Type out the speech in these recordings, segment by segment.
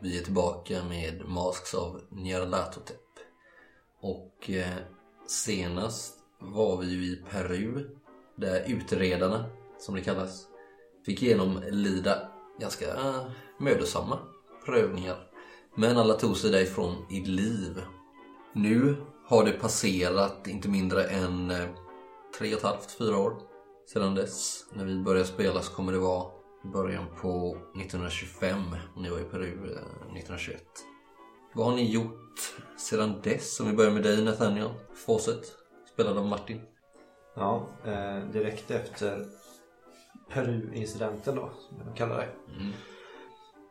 Vi är tillbaka med Masks av Nyarlathotep. Och eh, senast var vi ju i Peru där utredarna, som det kallas, fick genomlida ganska eh, mödosamma prövningar. Men alla tog sig därifrån i liv. Nu har det passerat inte mindre än eh, tre och ett halvt, fyra år sedan dess. När vi började spela så kommer det vara början på 1925 och ni var i Peru eh, 1921. Vad har ni gjort sedan dess? Om vi börjar med dig Nathaniel Fawcett, spelad av Martin. Ja, eh, direkt efter Peru-incidenten då, som jag kallar det. Mm.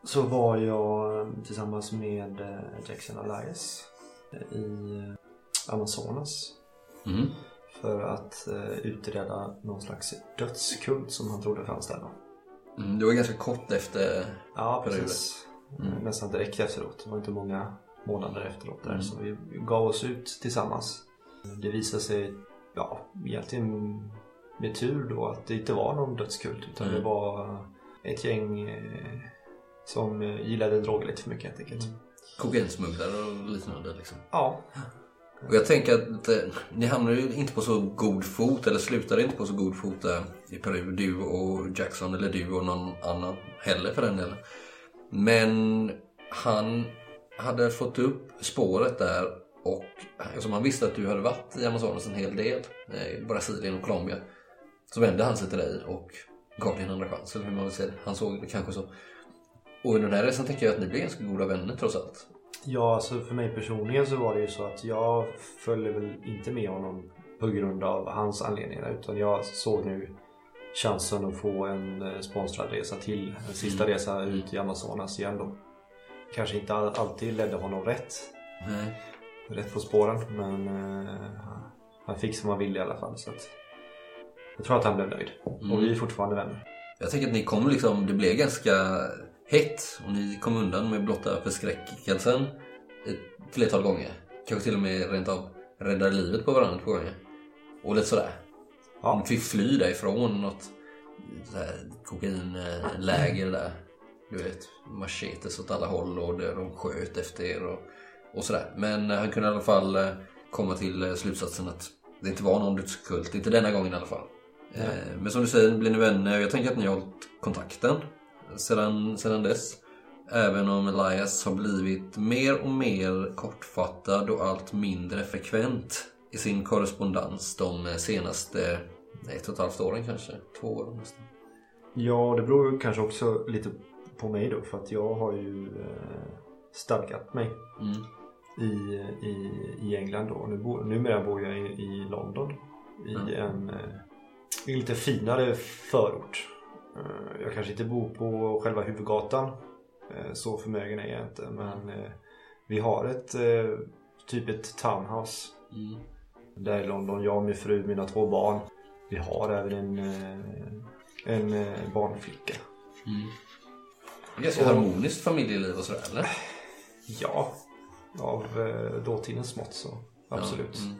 Så var jag tillsammans med eh, Jackson Elias eh, i eh, Amazonas. Mm. För att eh, utreda någon slags dödskult som han trodde fanns där då. Mm, det var ganska kort efter Ja, Peru. precis. Mm. Nästan direkt efteråt. Det var inte många månader efteråt där. Mm. Så vi gav oss ut tillsammans. Det visade sig, ja, egentligen med tur då att det inte var någon dödskult. Utan Mm. det var ett gäng eh, som gillade droger lite för mycket helt enkelt. Mm. kokainsmugglare och liknande liksom. Ja, Och jag tänker att eh, ni hamnade ju inte på så god fot, eller slutade inte på så god fot där i Peru, du och Jackson, eller du och någon annan heller för den delen. Men han hade fått upp spåret där och eftersom han visste att du hade varit i Amazonas en hel del, eh, i Brasilien och Colombia, så vände han sig till dig och gav dig en andra chans, eller hur man vill säga det. Han såg det kanske så. Och under den här resan tänker jag att ni blev ganska goda vänner trots allt. Ja, alltså för mig personligen så var det ju så att jag följde väl inte med honom på grund av hans anledningar utan jag såg nu chansen att få en eh, sponsrad resa till. En sista Mm. resa ut i Amazonas igen då. Kanske inte all- alltid ledde honom rätt, Nej. rätt på spåren men eh, han fick som han ville i alla fall. Så att jag tror att han blev nöjd. Mm. Och vi är fortfarande vänner. Jag tänker att ni kom liksom, det blev ganska hett och ni kom undan med blotta förskräckelsen ett flertal gånger. Kanske till och med rent av räddade livet på varandra två gånger. Och lite sådär. Ja. Ni fick fly därifrån något kokainläger där. Du vet, machetes åt alla håll och de sköt efter er och, och sådär. Men han kunde i alla fall eh, komma till eh, slutsatsen att det inte var någon dödskult. Inte denna gången i alla fall. Eh, Men som du säger, blir ni vänner. Jag tänker att ni har hållit kontakten sedan, sedan dess. Även om Elias har blivit mer och mer kortfattad och allt mindre frekvent i sin korrespondens de senaste ett och ett halvt åren kanske. Två år nästan. Ja, det beror ju kanske också lite på mig då för att jag har ju eh, stadgat mig Mm. i, i, i England då. Nu bo, numera bor jag i, i London i Mm. en eh, lite finare förort. Eh, jag kanske inte bor på själva huvudgatan. Eh, så förmögen är jag inte. Men eh, vi har ett typ ett townhouse Mm. där i London. Jag och min fru, mina två barn. Vi har även en, eh, en eh, barnflicka. Mm. Ganska harmoniskt familjeliv och sådär eller? Ja, av eh, dåtidens mått så absolut. Ja, mm.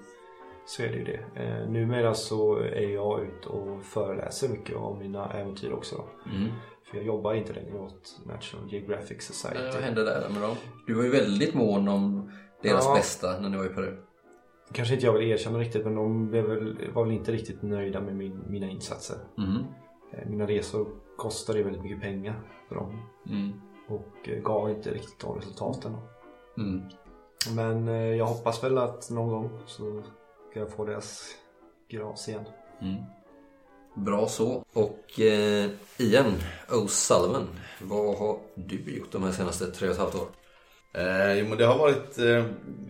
Så är det ju det. Eh, numera så är jag ute och föreläser mycket om mina äventyr också. Mm. För jag jobbar inte längre åt National Geographic Society. Vad hände där med dem? Du var ju väldigt mån om deras Ja. bästa när ni var i Peru. Kanske inte jag vill erkänna riktigt men de blev väl, var väl inte riktigt nöjda med min, mina insatser. Mm. Eh, mina resor kostade väldigt mycket pengar för dem. Mm. Och eh, gav inte riktigt de resultaten. Mm. Men eh, jag hoppas väl att någon gång så ska jag få deras gras igen. Mm. Bra så. Och eh, Ian O'Sullivan, vad har du gjort de här senaste tre och ett halvt åren? Eh, jo, men det har varit eh,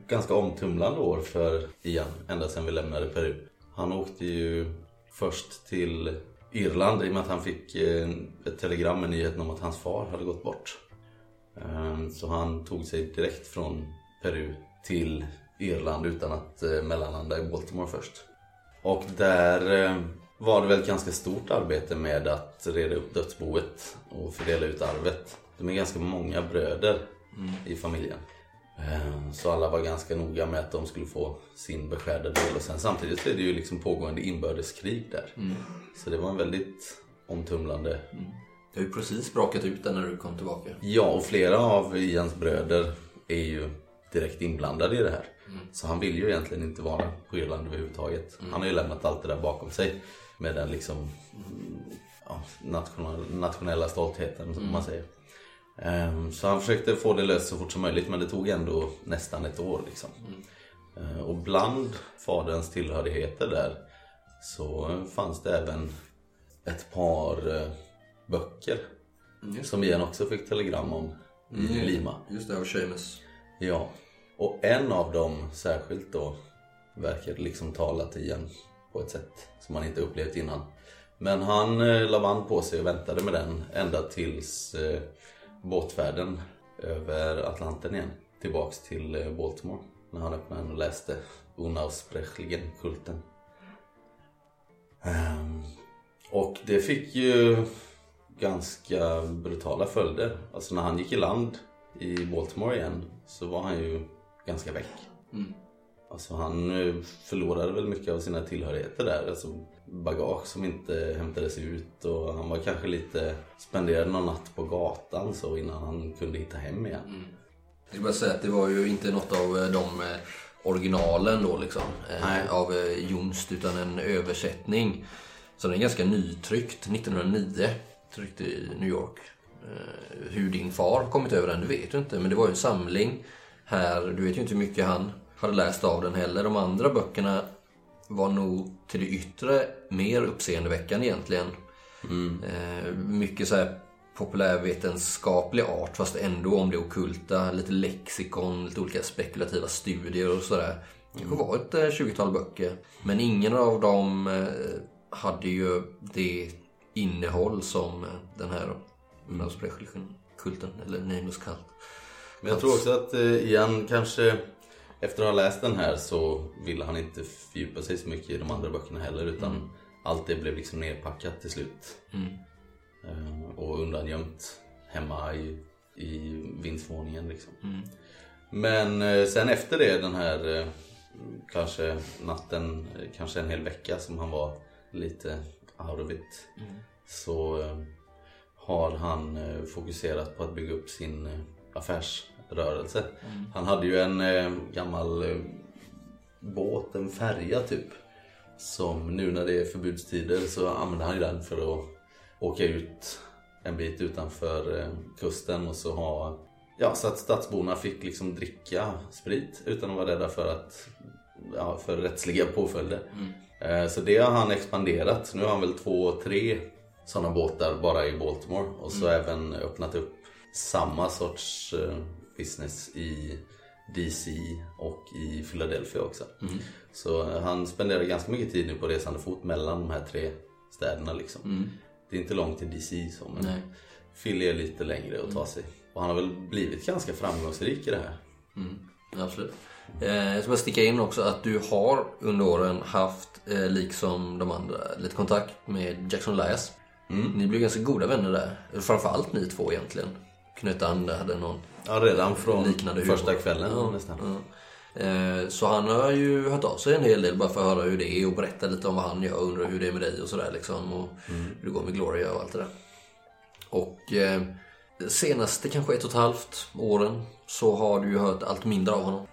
ganska omtumlande år för Ian ända sedan vi lämnade Peru. Han åkte ju först till Irland i och med att han fick eh, ett telegram med nyheten om att hans far hade gått bort. Eh, så han tog sig direkt från Peru till Irland utan att eh, mellanlanda i Baltimore först. Och där eh, var det väl ett ganska stort arbete med att reda upp dödsboet och fördela ut arvet. De är ganska många bröder i familjen. Eh, Så alla var ganska noga med att de skulle få sin beskärda del. Och sen samtidigt så är det ju liksom pågående inbördeskrig där. Så det var en väldigt omtumlande Det har ju precis brakat ut den när du kom tillbaka. Ja, och flera av Ians bröder är ju direkt inblandade i det här. Så han vill ju egentligen inte vara på Irland överhuvudtaget. Han har ju lämnat allt det där bakom sig. Med den liksom mm, ja, nationella stoltheten som man säger. Ehm, Så han försökte få det löst så fort som möjligt men det tog ändå nästan ett år liksom. Eh, Och bland faderns tillhörigheter där så fanns det även ett par eh, böcker som Ian också fick telegram om i Lima. Just det, av Seamus. Ja, och en av dem särskilt då verkar liksom tala till Ian på ett sätt som man inte upplevt innan. Men han eh, la band på sig och väntade med den ända tills eh, båtfärden över Atlanten igen. Tillbaks till eh, Baltimore. När han öppnade den och läste Unaussprechligen kulten. Ehm, och det fick ju ganska brutala följder. Alltså när han gick i land i Baltimore igen så var han ju ganska väck. Mm. Alltså han eh, förlorade väl mycket av sina tillhörigheter där. Alltså bagage som inte hämtades ut och han var kanske lite spenderade någon natt på gatan så innan han kunde hitta hem igen. Jag ska bara säga att det var ju inte något av eh, de eh, originalen då liksom. eh. Av Jonst utan en översättning. Så den är ganska nytryckt. 1909. Tryckt i New York. Eh, Hur din far kommit över den, det vet du inte. Men det var ju en samling här. Du vet ju inte hur mycket han hade läst av den heller. De andra böckerna var nog till det yttre mer uppseendeväckande egentligen. Eh, mycket så här populärvetenskaplig art fast ändå om det ockulta. Lite lexikon, lite olika spekulativa studier och sådär. Det kanske var ett eh, 20-tal böcker. Men ingen av dem eh, hade ju det innehåll som eh, den här kulten eller Nameless Cult. Men jag tror också att eh, Ian kanske efter att ha läst den här så ville han inte fördjupa sig så mycket i de andra böckerna heller utan allt det blev liksom nerpackat till slut. Eh, Och undangömt hemma i, i vindsvåningen liksom. Men eh, sen efter det den här eh, kanske natten, kanske en hel vecka som han var lite out of it. Så eh, har han fokuserat på att bygga upp sin eh, affärsrörelse. Han hade ju en eh, gammal eh, båt, en färja typ. Som nu när det är förbudstider så använder han ju den för att åka ut en bit utanför eh, kusten och så ha Ja, så att stadsborna fick liksom dricka sprit utan att vara rädda för att ja, för rättsliga påföljder. Eh, Så det har han expanderat. Nu har han väl två, tre sådana båtar bara i Baltimore och så även öppnat upp samma sorts eh, business i DC och i Philadelphia också. Så eh, han spenderar ganska mycket tid nu på resande fot mellan de här tre städerna liksom. Det är inte långt till DC så men Nej. Philly är lite längre att ta sig. Och han har väl blivit ganska framgångsrik i det här. Ja, Absolut. Eh, Jag ska bara sticka in också att du har under åren haft, eh, liksom de andra, lite kontakt med Jackson Elias. Ni blev ganska goda vänner där. Framförallt ni två egentligen. Knöt an där, hade någon Ja, redan från liknande humor. första kvällen Ja, nästan. ja. Eh, Så han har ju hört av sig en hel del bara för att höra hur det är och berätta lite om vad han gör och undrar hur det är med dig och sådär liksom. Och hur det går med Gloria och allt det där. Och eh, senaste kanske ett och ett halvt åren så har du ju hört allt mindre av honom.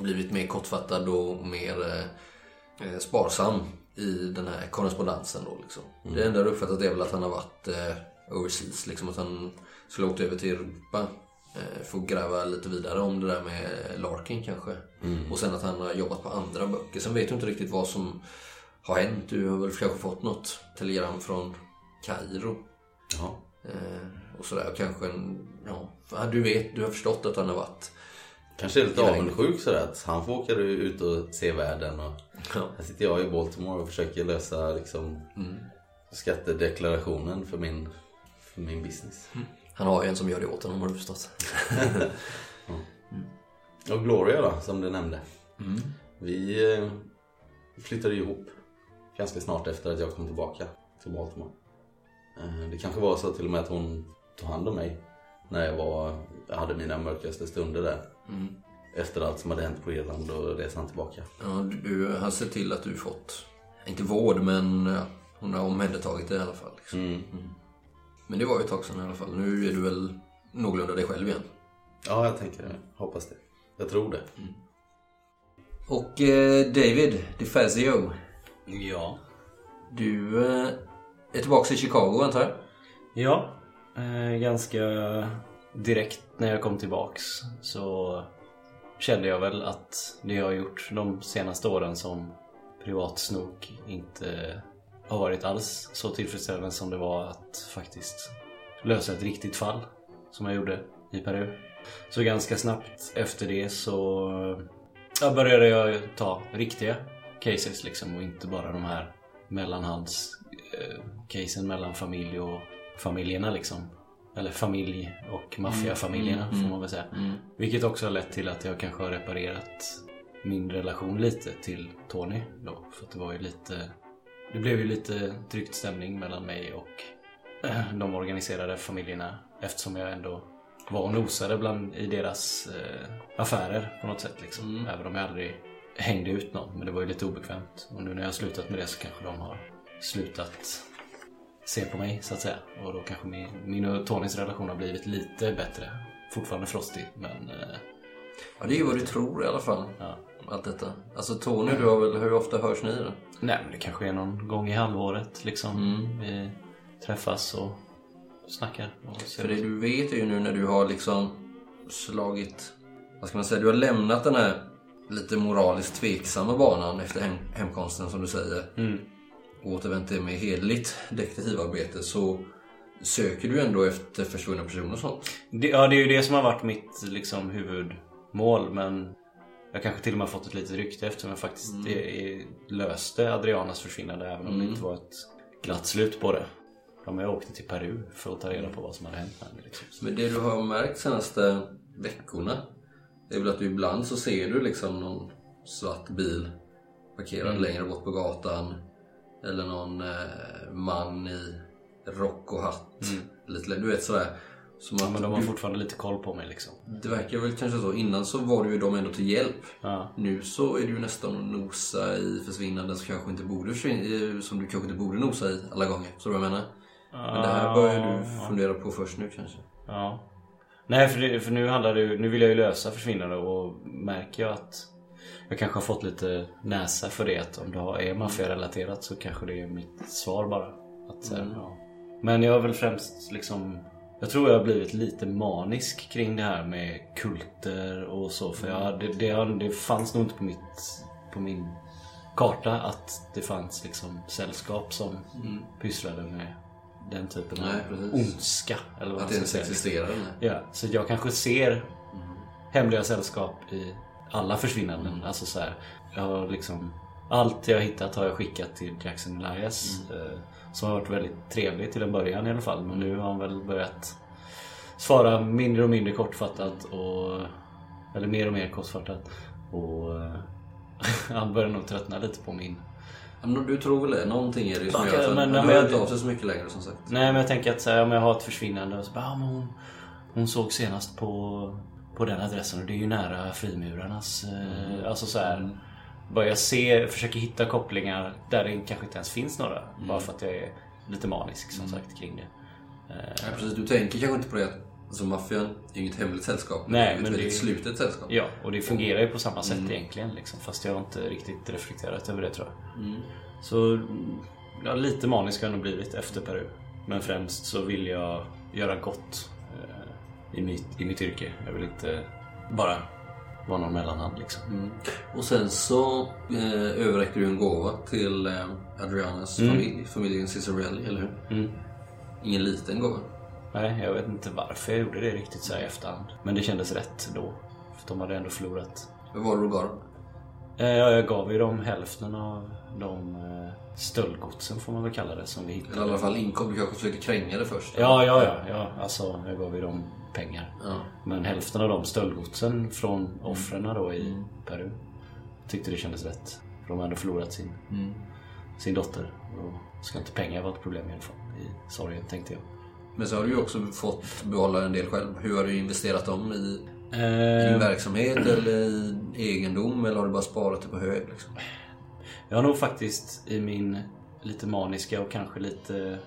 Blivit mer kortfattad och mer eh, eh, sparsam i den här korrespondensen då liksom. Det enda du uppfattat är väl att han har varit eh, overseas liksom. Att han skulle åkt över till Europa. Eh, få gräva lite vidare om det där med Larkin kanske. Och sen att han har jobbat på andra böcker. Sen vet du inte riktigt vad som har hänt. Du har väl kanske fått något telegram från Kairo. Jaha. Eh, och sådär. Kanske en, ja, ja, du vet, du har förstått att han har varit Kanske är lite Ja. avundsjuk sådär att han får åka ut och se världen och Ja. här sitter jag i Baltimore och försöker lösa liksom skattedeklarationen för min, för min business. Han har ju en som gör det åt honom har du förstått. Och Gloria då, som du nämnde. Vi eh, flyttade ihop ganska snart efter att jag kom tillbaka till Baltimore. Eh, Det kanske var så till och med att hon tog hand om mig när jag, var, jag hade mina mörkaste stunder där. Efter allt som hade hänt på Irland och resan tillbaka. Ja, du har sett till att du fått, inte vård men hon har omhändertagit det i alla fall. Liksom. Mm. Men det var ju ett tag sedan i alla fall. Nu är du väl någorlunda dig själv igen. Ja, jag tänker det. Hoppas det. Jag tror det. Och eh, David DeFazio. Ja. Du eh, är tillbaka i Chicago antar jag? Ja, eh, ganska direkt när jag kom tillbaks så kände jag väl att det jag har gjort de senaste åren som privatsnok inte har varit alls så tillfredsställande som det var att faktiskt lösa ett riktigt fall som jag gjorde i Peru. Så ganska snabbt efter det så ja, började jag ta riktiga cases liksom och inte bara de här mellanhands eh, casen mellan familj och familjerna liksom. Eller familj och maffiafamiljerna får man väl säga. Vilket också har lett till att jag kanske har reparerat min relation lite till Tony då. För att det var ju lite... Det blev ju lite tryckt stämning mellan mig och eh, de organiserade familjerna eftersom jag ändå var och nosade bland, i deras eh, affärer på något sätt liksom. Även om jag aldrig hängde ut någon. Men det var ju lite obekvämt. Och nu när jag har slutat med det så kanske de har slutat se på mig så att säga. Och då kanske min, min och Tonys relation har blivit lite bättre. Fortfarande frostig men eh, Ja, det är ju vad du tror i alla fall. ja. Allt detta. Alltså Tony, du har väl, hur ofta hörs ni då? Nej men det kanske är någon gång i halvåret liksom. Mm. Vi träffas och snackar. Och För det du vet är ju nu när du har liksom slagit, vad ska man säga, du har lämnat den här lite moraliskt tveksamma banan efter hem, hemkomsten som du säger. Mm. Och återvänt till med hederligt detektivarbete så söker du ändå efter försvunna personer och sånt. Det, ja, det är ju det som har varit mitt liksom, huvudmål men jag kanske till och med fått ett litet rykte eftersom jag faktiskt Mm. är, är, löste Adrianas försvinnande även om det inte var ett glatt slut på det. Ja, men jag åkte till Peru för att ta reda på vad som hade hänt med henne. Liksom. Men det du har märkt senaste veckorna är väl att du ibland så ser du liksom någon svart bil parkerad Mm. längre bort på gatan. Eller någon eh, man i rock och hatt. Lite, lä- du vet sådär. Mm. Ja, att men de har fortfarande lite koll på mig liksom. det verkar väl kanske så. Innan så var du ju dem ändå till hjälp. Ja. Nu så är du ju nästan att nosa i försvinnanden som, kanske inte borde försvinna, som du kanske inte borde nosa i alla gånger. Så du vad jag menar? Men det här börjar du fundera på först nu kanske. Ja. Nej, för, det, för nu handlar det Nu vill jag ju lösa försvinnande och märker jag att jag kanske har fått lite näsa för det. Att om det är maffiarelaterat så kanske det är mitt svar bara. Att, så här, ja. Men jag har väl främst liksom jag tror jag har blivit lite manisk kring det här med kulter och så. För jag, det, det, det fanns nog inte på, mitt, på min karta att det fanns liksom sällskap som pysslade med den typen Nej, av precis. ondska. Eller vad Att det ens existerar. nej. Ja, så jag kanske ser hemliga sällskap i alla försvinnanden. Alltså så här, jag har liksom, allt jag hittat har jag skickat till Jackson Elias. Eh, som har varit väldigt trevlig till en början i alla fall. Men nu har han väl börjat svara mindre och mindre kortfattat. Och, eller mer och mer kortfattat. Och eh, han börjar nog tröttna lite på min Ja, Men du tror väl det? Någonting är det ju som gör att men hör inte av sig så mycket längre som sagt. Nej men jag tänker att så här, om jag har ett försvinnande så bara, ah, men hon, hon såg senast på, på den adressen och det är ju nära frimurarnas. Eh, alltså så här, Börja se, försöker hitta kopplingar där det kanske inte ens finns några. Bara för att jag är lite manisk som sagt kring det. Eh, Ja, precis, du tänker kanske inte på det alltså, maffian är ju inget hemligt sällskap. Nej, det är men ett det väldigt är- slutet sällskap. ja, och det fungerar ju på samma sätt egentligen. Liksom, fast jag har inte riktigt reflekterat över det tror jag. Så mm, ja, lite manisk har jag nog blivit efter Peru. Men främst så vill jag göra gott eh, i, mitt, i mitt yrke. Jag vill inte bara vara någon mellanhand liksom. Mm. Och sen så eh, överräckte du en gåva till eh, Adrianas familj, familjen Cicerelli, eller hur? Mm. Ingen liten gåva. Nej, jag vet inte varför jag gjorde det riktigt så här i efterhand. Men det kändes rätt då. För de hade ändå förlorat. Vad var det du gav dem? Eh, ja, jag gav ju dem hälften av de eh, stöldgodsen får man väl kalla det som vi hittade. Eller i alla fall inkom. Du kanske försökte kränga det först? Ja, ja, ja, ja. Alltså, jag gav ju dem pengar. Ja. Men hälften av de stöldgodsen från offren då i Peru tyckte det kändes rätt. För de hade ändå förlorat sin, sin dotter. Och då ska inte pengar vara ett problem i alla fall. I sorgen tänkte jag. Men så har du ju också fått behålla en del själv. Hur har du investerat dem i, i Eh, din verksamhet eller i egendom? Eller har du bara sparat det på hög? Liksom? jag har nog faktiskt i min lite maniska och kanske lite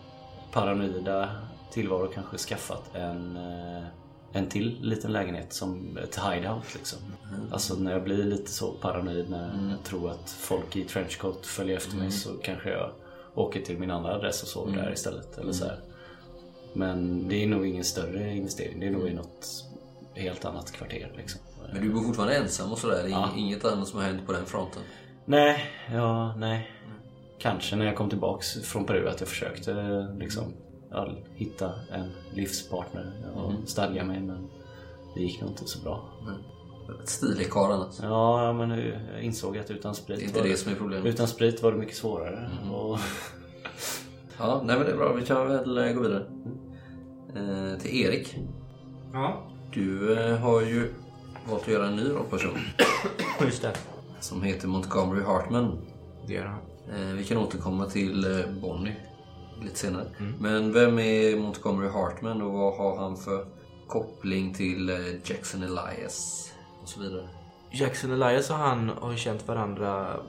paranoida tillvaro kanske skaffat en, eh, en till liten lägenhet som ett hideout liksom. Alltså när jag blir lite så paranoid när jag tror att folk i trenchcoat följer efter mig så kanske jag åker till min andra adress och sover där istället. Eller så här. Men det är nog ingen större investering. Det är nog i något helt annat kvarter liksom. Men du bor fortfarande ensam och sådär? Ja. Inget annat som har hänt på den fronten? Nej, ja, nej. Kanske när jag kom tillbaks från Peru att jag försökte liksom hitta en livspartner och stadga mig men det gick nog inte så bra. Ett stilig karl annars. Ja, men jag insåg att utan sprit, Det är inte var, det som är problemet. utan sprit var det mycket svårare. Och, Ja, nej men det är bra. Vi kan väl eh, gå vidare. Eh, till Erik. Ja, Du eh, har ju valt att göra en ny rollperson just det. som heter Montgomery Hartman. Det gör han. Eh, vi kan återkomma till eh, Bonnie lite senare. Men vem är Montgomery Hartman och vad har han för koppling till eh, Jackson Elias och så vidare? Jackson Elias och han har ju känt varandra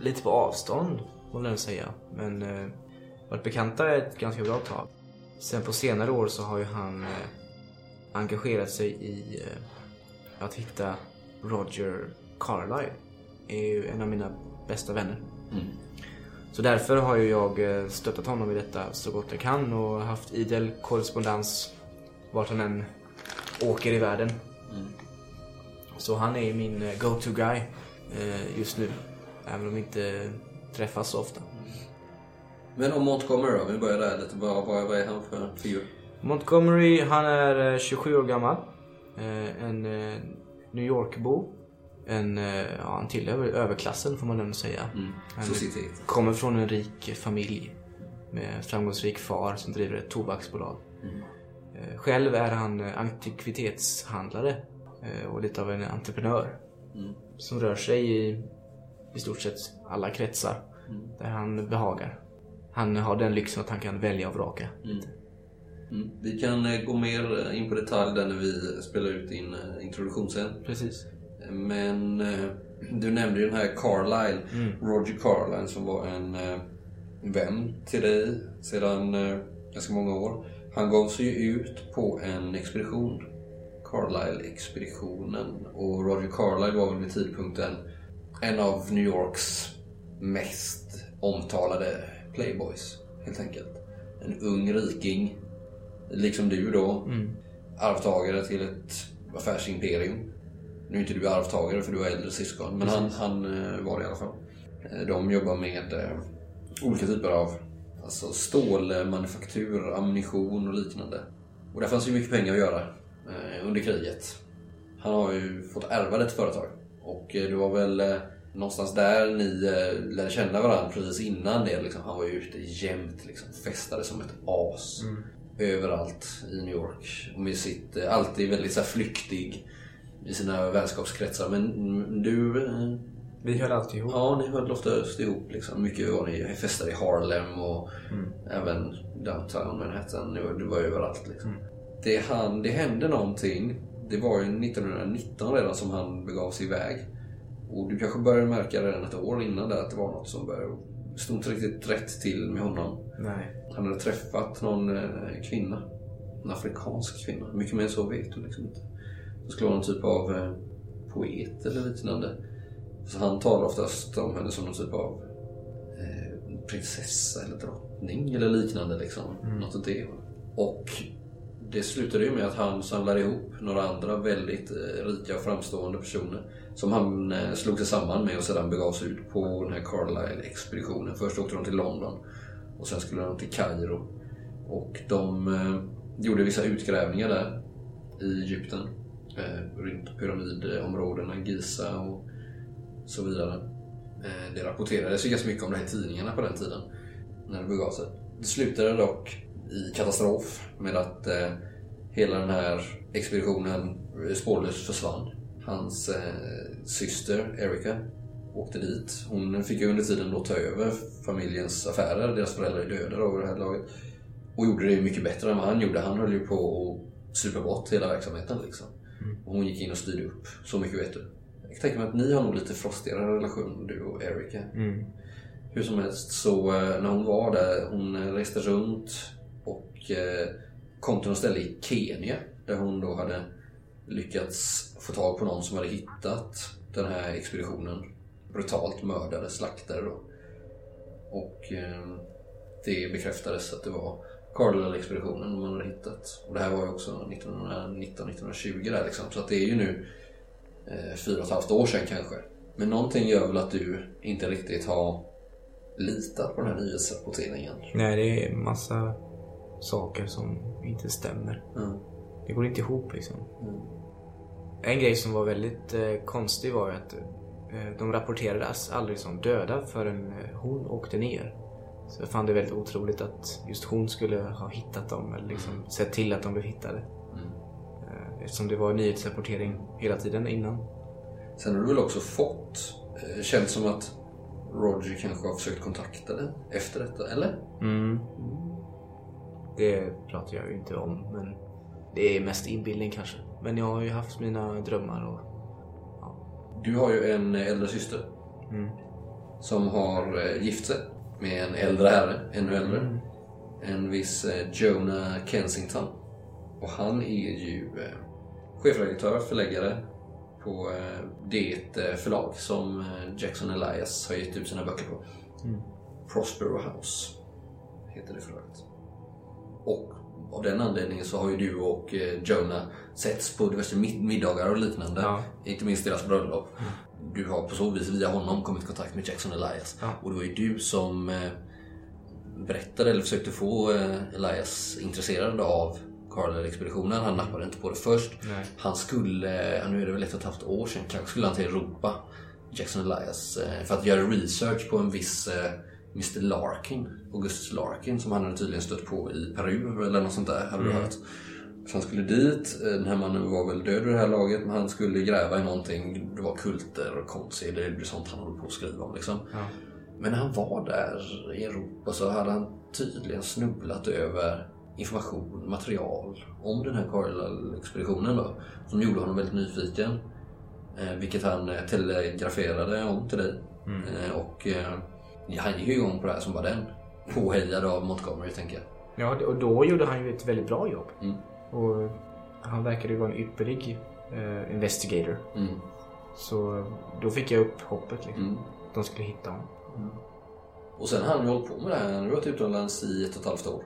lite på avstånd, får man säga. Men eh, varit bekanta ett ganska bra tag. Sen på senare år så har ju han eh, engagerat sig i eh, att hitta Roger Carlyle. är ju en av mina bästa vänner. Så därför har ju jag eh, stöttat honom i detta så gott jag kan och haft idel korrespondens vart han än åker i världen. Så han är min eh, go-to guy eh, just nu. Även om vi inte träffas så ofta. Men om Montgomery då? Vi börjar där lite. Vad, vad, vad är han för figur? Montgomery, han är eh, 27 år gammal. En New York-bo. En, eh, ja, han tillhör överklassen får man ändå säga. Han Societet. kommer från en rik familj. Med framgångsrik far som driver ett tobaksbolag. Eh, Själv är han eh, antikvitetshandlare och lite av en entreprenör. Som rör sig i i stort sett alla kretsar där han behagar. Han har den lyxen att han kan välja och vraka. Mm. Vi kan gå mer in på detalj där när vi spelar ut din eh, introduktionsscen. Precis. Men eh, du nämnde ju den här Carlyle, Roger Carlyle som var en eh, vän till dig sedan eh, ganska många år. Han gav sig ju ut på en expedition, Carlyle-expeditionen. Och Roger Carlyle var väl vid tidpunkten en av New Yorks mest omtalade playboys, helt enkelt. En ung riking, liksom du då. Arvtagare till ett affärsimperium. Nu är inte du arvtagare för du har äldre syskon, men han, han eh, var det i alla fall. Eh, De jobbar med eh, olika typer av alltså stålmanufaktur, ammunition och liknande. Och där fanns ju mycket pengar att göra under kriget. Han har ju fått ärva ett företag. Och det var väl någonstans där ni lärde känna varandra precis innan det. Liksom. Han var ju ute jämt, liksom, festade som ett as. Överallt i New York. Och med sitt, alltid väldigt så här, flyktig i sina vänskapskretsar. Men mm, du, eh, Vi höll alltid ihop. ja ni höll oftast ihop. Liksom. Mycket var ni festade i Harlem och även downtown Manhattan. Du, du var överallt. Liksom. Det, han, det hände någonting. Det var ju 1919 redan som han begav sig iväg. Och du kanske började märka redan ett år innan det att det var något som började stod inte riktigt rätt till med honom. Nej. Han hade träffat någon eh, kvinna. En afrikansk kvinna. Mycket mer än så vet du liksom inte. Det skulle vara någon typ av eh, poet eller liknande. Så han talar oftast om henne som någon typ av eh, prinsessa eller drottning eller liknande. Liksom. Något åt det. Och det slutade ju med att han samlade ihop några andra väldigt eh, rika och framstående personer som han slog sig samman med och sedan begav sig ut på den här Carlisle-expeditionen. Först åkte de till London och sen skulle de till Kairo. Och de gjorde vissa utgrävningar där i Egypten. Eh, runt pyramidområdena, Giza och så vidare. Eh, det rapporterades ju ganska mycket om det här i tidningarna på den tiden. När det begav sig. Det slutade dock i katastrof med att eh, hela den här expeditionen eh, spårlöst försvann. Hans eh, syster Erika åkte dit. Hon fick ju under tiden då ta över familjens affärer. Deras föräldrar är döda då vid det här laget. Och gjorde det mycket bättre än vad han gjorde. Han höll ju på att supa bort hela verksamheten liksom. Och hon gick in och styrde upp. Så mycket vet du. Jag kan tänka mig att ni har nog lite frostigare relation, du och Erika. Hur som helst, så eh, när hon var där, hon eh, reste runt och eh, kom till något ställe i Kenya där hon då hade lyckats få tag på någon som hade hittat den här expeditionen. Brutalt mördade, slaktade då. Och det bekräftades att det var Carlisle-expeditionen man hade hittat. Och det här var ju också 1919-1920 där liksom. Så att det är ju nu eh, fyra och ett halvt år sedan kanske. Men någonting gör väl att du inte riktigt har litat på den här nyhetsrapporteringen. Nej, det är massa saker som inte stämmer. Mm. Det går inte ihop liksom. Mm. En grej som var väldigt eh, konstig var ju att eh, de rapporterades aldrig som döda förrän eh, hon åkte ner. Så jag fann det väldigt otroligt att just hon skulle ha hittat dem eller liksom sett till att de blev hittade. Mm. Eh, eftersom det var nyhetsrapportering hela tiden innan. Sen har du väl också fått, eh, känns som att Roger kanske har försökt kontakta dig efter detta, eller? Mm. Det pratar jag ju inte om men det är mest inbildning kanske. Men jag har ju haft mina drömmar och Du har ju en äldre syster Mm. som har eh, gift sig med en äldre herre, ännu äldre. En viss eh, Jonah Kensington. Och han är ju eh, chefredaktör, förläggare på eh, det förlag som Jackson Elias har gett ut sina böcker på. Prospero House heter det förlaget. Och av den anledningen så har ju du och eh, Jonah setts på diverse mid- middagar och liknande. Ja. Inte minst deras bröllop. Du har på så vis via honom kommit i kontakt med Jackson Elias. Ja. Och det var ju du som eh, berättade eller försökte få eh, Elias intresserad av Carlisle-expeditionen. Han nappade inte på det först. Nej. Han skulle, nu är det väl ett och ett halvt år sedan, kanske skulle han till Europa, Jackson Elias, för att göra research på en viss Mr Larkin, Augustus Larkin, som han hade tydligen stött på i Peru eller något sånt där, hade du hört. Så han skulle dit, eh, den här mannen var väl död vid det här laget, men han skulle gräva i någonting, det var kulter och konstseder, det är sånt han håller på att skriva om liksom. Ja. Men när han var där i Europa så hade han tydligen snubblat över information, material om den här Carlisle-expeditionen då. Som gjorde honom väldigt nyfiken. Eh, vilket han eh, telegraferade om till dig. Eh, och eh, han gick ju igång på det här som var den. Påhejad av Montgomery tänker jag. Ja, och då gjorde han ju ett väldigt bra jobb. Mm. Och han verkade ju vara en ypperlig eh, investigator. Mm. Så då fick jag upp hoppet liksom. Mm. De skulle hitta honom. Och sen har han ju hållit på med det här. Han har varit utomlands i ett och ett halvt år.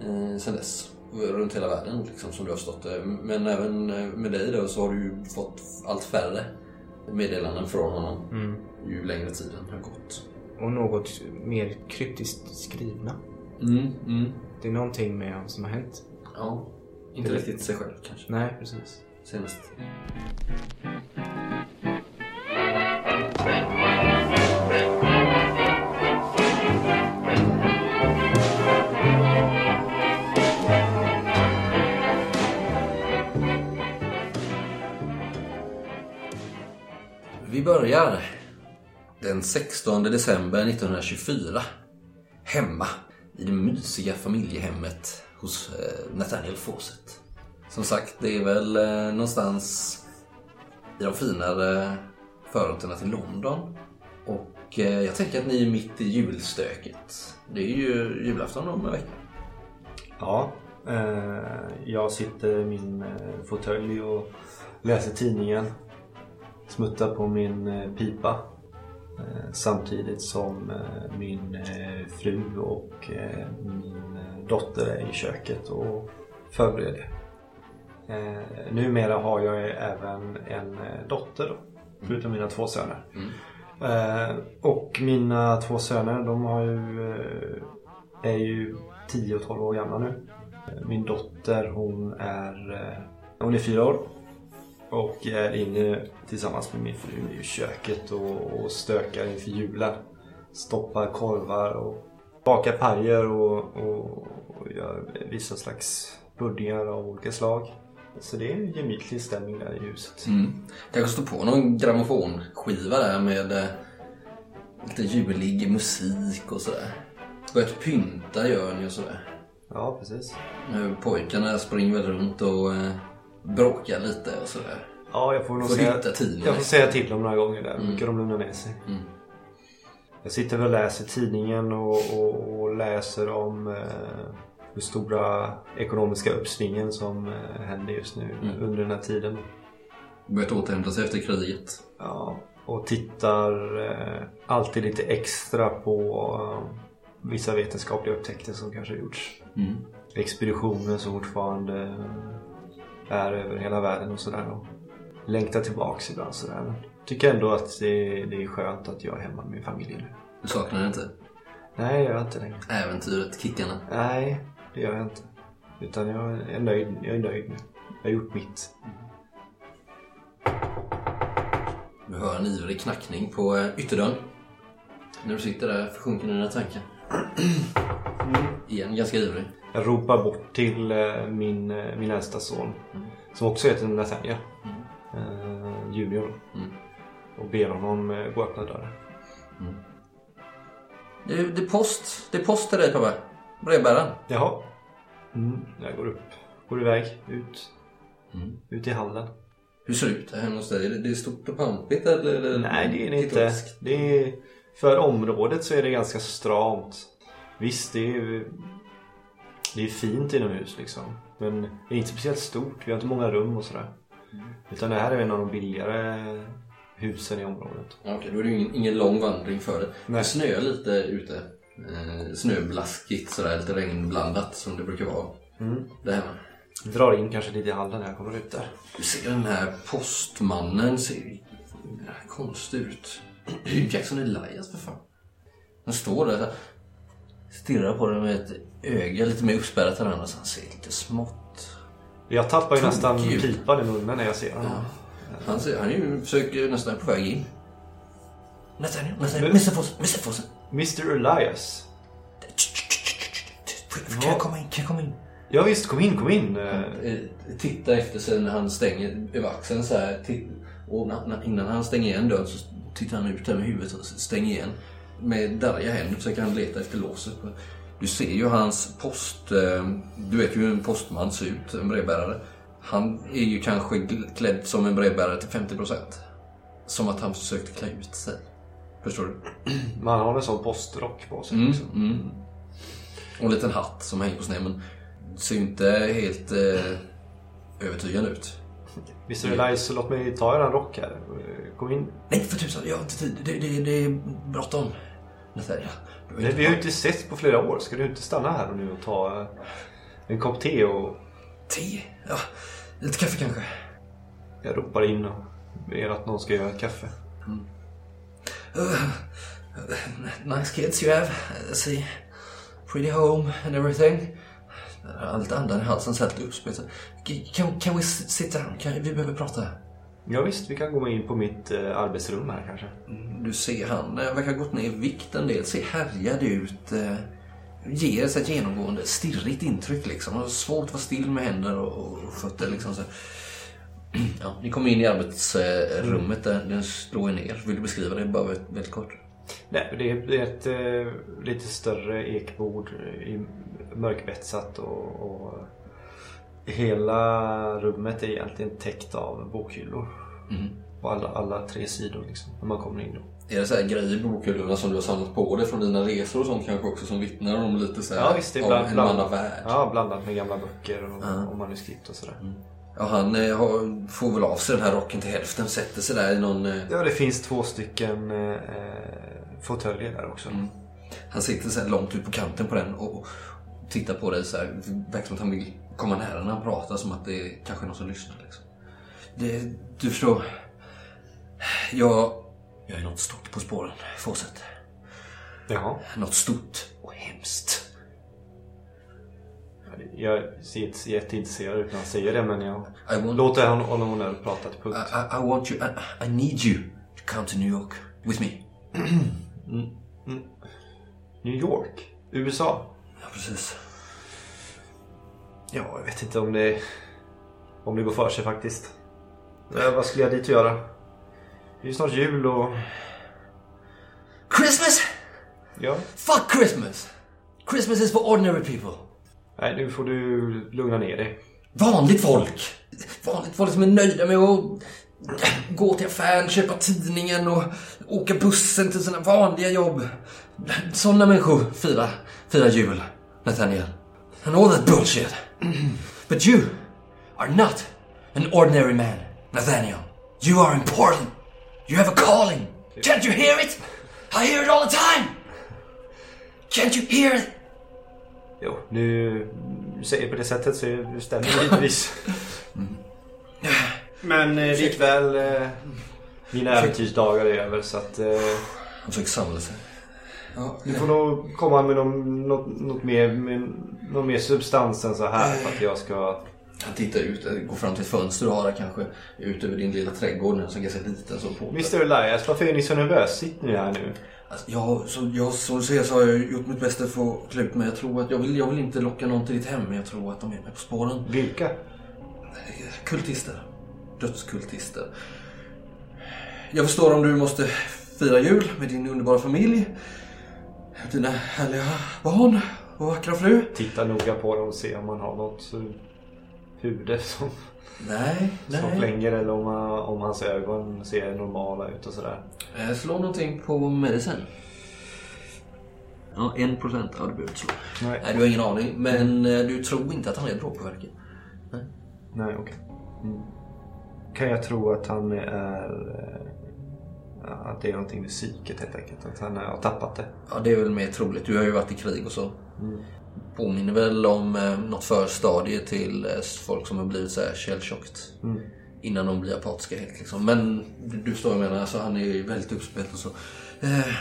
Eh, sen dess. Runt hela världen liksom, som du har stått. Men även eh, med dig då så har du ju fått allt färre meddelanden från honom. Mm. Ju längre tiden har gått. Och något mer kryptiskt skrivna. Mm, mm. Det är någonting med honom som har hänt. Ja. Inte riktigt sig själv kanske. Nej, precis. Senast. Vi börjar den 16 december 1924. Hemma i det mysiga familjehemmet hos eh, Nathaniel Fawcett. Som sagt, det är väl eh, någonstans i de finare eh, förorterna till London. Och jag tänker att ni är mitt i julstöket. Det är ju julafton om en vecka. Ja, eh, jag sitter i min fåtölj och läser tidningen. Smuttar på min pipa. Eh, samtidigt som eh, min eh, fru och min dotter är i köket och förbereder. Numera har jag även en dotter då, förutom mina två söner. Eh, och mina två söner de har ju, är ju 10 och 12 år gamla nu. Min dotter hon är, hon är fyra år. Och är inne tillsammans med min fru i köket och, och stökar inför julen. Stoppar korvar och bakar pajer och, och, och gör vissa slags puddingar av olika slag. Så det är en gemytlig stämning där i huset. Mm. Kanske stå på någon grammofonskiva där med eh, lite julig musik och sådär. Börjat pynta gör ni och sådär. Ja, precis. Eh, Pojkarna springer väl runt och eh, bråkar lite och sådär. Ja, jag får nog Får säga, jag får säga till dem några gånger där. Brukar de lugna ner sig. Mm. Jag sitter väl och läser tidningen och, och, och läser om eh, den stora ekonomiska uppsvingen som eh, händer just nu Mm. under den här tiden. Börjat återhämta sig efter kriget. Ja, och tittar eh, alltid lite extra på eh, vissa vetenskapliga upptäckter som kanske har gjorts. Mm. Expeditioner som fortfarande eh, är över hela världen och sådär. Och längtar tillbaks ibland sådär. Men tycker ändå att det, det är skönt att jag är hemma med min familj nu. Du saknar det inte? Nej, jag gör inte längre. Äventyret, kickarna. Nej, det gör jag inte. Utan jag är nöjd, jag är nöjd nu. Jag har gjort mitt. Du hör en ivrig knackning på eh, ytterdörren. När du sitter där försjunken i dina tankar. Igen, ganska ivrig. Jag ropar bort till eh, min, eh, min äldsta son. Som också heter Nathaniel. Eh, junior. Mm. Och ber honom gå och öppna dörren. Det är, det är post. Det är post till dig pappa. Brevbäraren. Jaha. Mm. Jag går upp. Går iväg. Ut. Mm. Ut i hallen. Hur ser det ut här hemma hos dig? Det- Det är stort och pampigt eller? Nej, det är det inte. Det är, för området så är det ganska stramt. Visst, det är, det är fint inomhus liksom. Men det är inte speciellt stort. Vi har inte många rum och sådär. Utan det här är en av de billigare husen i området. Ja, Okej, då är det ingen, ingen lång vandring för. Det Nej. snöar lite ute. Eh, snöblaskigt sådär, lite regnblandat som det brukar vara. Mm. Där hemma. Drar in kanske lite i hallen när jag kommer ut där. Du ser den här postmannen ser konstig ut. Det är ju Jackson Elias för fan. Han står där här, stirrar på dig med ett öga lite mer uppspärrat än annars. Han ser lite smått. Jag tappar ju nästan ut. pipan i munnen när jag ser honom. Han, ser, han är ju, försöker nästan på väg in. Nathaniel, Nathaniel, Men- Mr Fossen, Mr Fossen. Mr Elias. Kan jag komma in? Kan jag komma in? Ja visst, kom in, kom in. Eh, Titta efter sig när han stänger över axeln så här. Och na- na- innan han stänger igen dörren så tittar han ut där med huvudet och stänger igen. Med darriga händer försöker han leta efter låset. Du ser ju hans post... eh, Du vet ju hur en postman ser ut, en brevbärare. Han är ju kanske klädd som en brevbärare till 50%. Som att han försökte klä ut sig. Förstår du? Man har en sån postrock på sig. Mm, Liksom. mm. Och en liten hatt som hänger på sned men ser ju inte helt eh, övertygande ut. Mr Elias, låt mig ta er en rock här. Kom in. Nej för tusan, jag har inte tid. Det, det, det är bråttom. Har Nej, inte vi har ju inte sett på flera år. Ska du inte stanna här och nu och ta eh, en kopp te och Te? Ja, lite kaffe kanske. jag ropar in och ber att någon ska göra ett kaffe. Uh, nice kids you have. I see. Pretty home and everything. Allt andan i halsen så lite uppspelt. Can, can we sit down? Kan, vi behöver prata. Ja, visst, vi kan gå in på mitt eh, arbetsrum här kanske. Du ser han eh, verkar ha gått ner i vikt en del. Ser härjad ut. Eh, ger ett genomgående stirrigt intryck liksom. Har svårt att vara still med händer och, och fötter liksom. Så. Ja, ni kommer in i arbetsrummet där den slår er ner. Vill du beskriva det bara väldigt, väldigt kort? Nej, det är det är ett eh, lite större ekbord i mörkbetsat och, och hela rummet är egentligen täckt av bokhyllor. Mm. På alla, alla tre sidor liksom, när man kommer in. Då. Är det så här grejer i bokhyllorna som du har samlat på dig från dina resor och sånt kanske också som vittnar om lite så här Ja, visst, det är bland- en bland- annan värld? Ja, blandat med gamla böcker och, Ja. och manuskript och sådär. Ja, han eh, har, får väl av sig den här rocken till hälften, sätter sig där i någon... Eh, Ja, det finns två stycken eh, fåtöljer där också. Mm. Han sitter så långt ut på kanten på den och, och tittar på dig så här. Verkar som att han vill komma nära när han pratar som att det är kanske någon som lyssnar. Liksom. Det, du förstår. Jag, jag är något stort på spåren, Fawcett. Jaha. Något stort och hemskt. Jag ser jätteintresserad ut när han säger det men jag I want, låter honom, honom prata till I, punkt. I, I want you, I, I need you to come to New York with me. New York? USA? Ja, precis. Ja, jag vet inte om det, om det går för sig faktiskt. Ja, vad skulle jag dit och göra? Det är ju snart jul och... Christmas! Ja. Fuck Christmas! Christmas is for ordinary people. Nej, nu får du lugna ner dig. Vanligt folk. Vanligt folk som är nöjda med att gå till affären, köpa tidningen och åka bussen till sina vanliga jobb. Sådana människor firar, firar jul, Nathaniel. and all that bullshit. but you are not an ordinary man, Nathaniel. You are important. You have a calling. Can't you hear it? I hear it all the time. Can't you hear it? Jo, nu säger på det sättet så det stämmer givetvis. Men eh, likväl, eh, mina äventyrsdagar är över så att eh, Han försöker samla sig. Ja, du får nog komma med någon, något, något mer, med, någon mer substans än så här för att jag ska... Han tittar ut, eh, går fram till ett fönster du har där kanske. Ut över din lilla trädgård som är ganska liten som på. Mr Elias, varför är ni så nervös? Sitt ni här nu. Alltså, ja, så, jag, som du ser så har jag gjort mitt bästa för att klä ut mig. Jag tror att jag vill, jag vill inte locka någon till ditt hem, men jag tror att de är med på spåren. Vilka? Kultister. Dödskultister. Jag förstår om du måste fira jul med din underbara familj. Dina härliga barn och vackra fru. Titta noga på dem och se om man har något eh, huvud som, Nej, som nej. flänger eller om, om hans ögon ser normala ut och sådär. Eh, Slå någonting på medicin. Ja, en procent. Ja, du behöver inte slå. Nej, Nej, du har ingen aning. Men eh, du tror inte att han är drogpåverkad. nej okej. Mm. Kan jag tro att han är... Att det är någonting med psyket helt enkelt? Att han har tappat det? Ja, det är väl mer troligt. Du har ju varit i krig och så. Påminner väl om eh, något förstadie till eh, folk som har blivit så här källtjockt. Innan de blir apatiska helt liksom. Men du, du står och menar, alltså, han är ju väldigt uppspelt och så. Eh,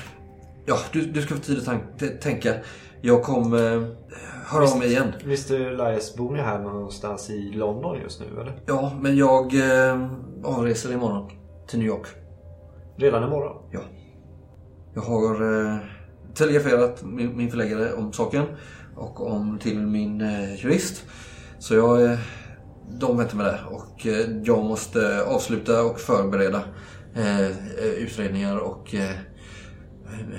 ja, du, du ska få tid att tänka. Jag kommer eh, höra av mig igen. Mr Elias, bor ni här någonstans i London just nu eller? Ja, men jag eh, avreser imorgon till New York. Redan imorgon? Ja. Jag har eh, telegraferat min, min förläggare om saken och om till min eh, jurist. Så jag, eh, de väntar med det och eh, jag måste avsluta och förbereda eh, eh, utredningar och eh,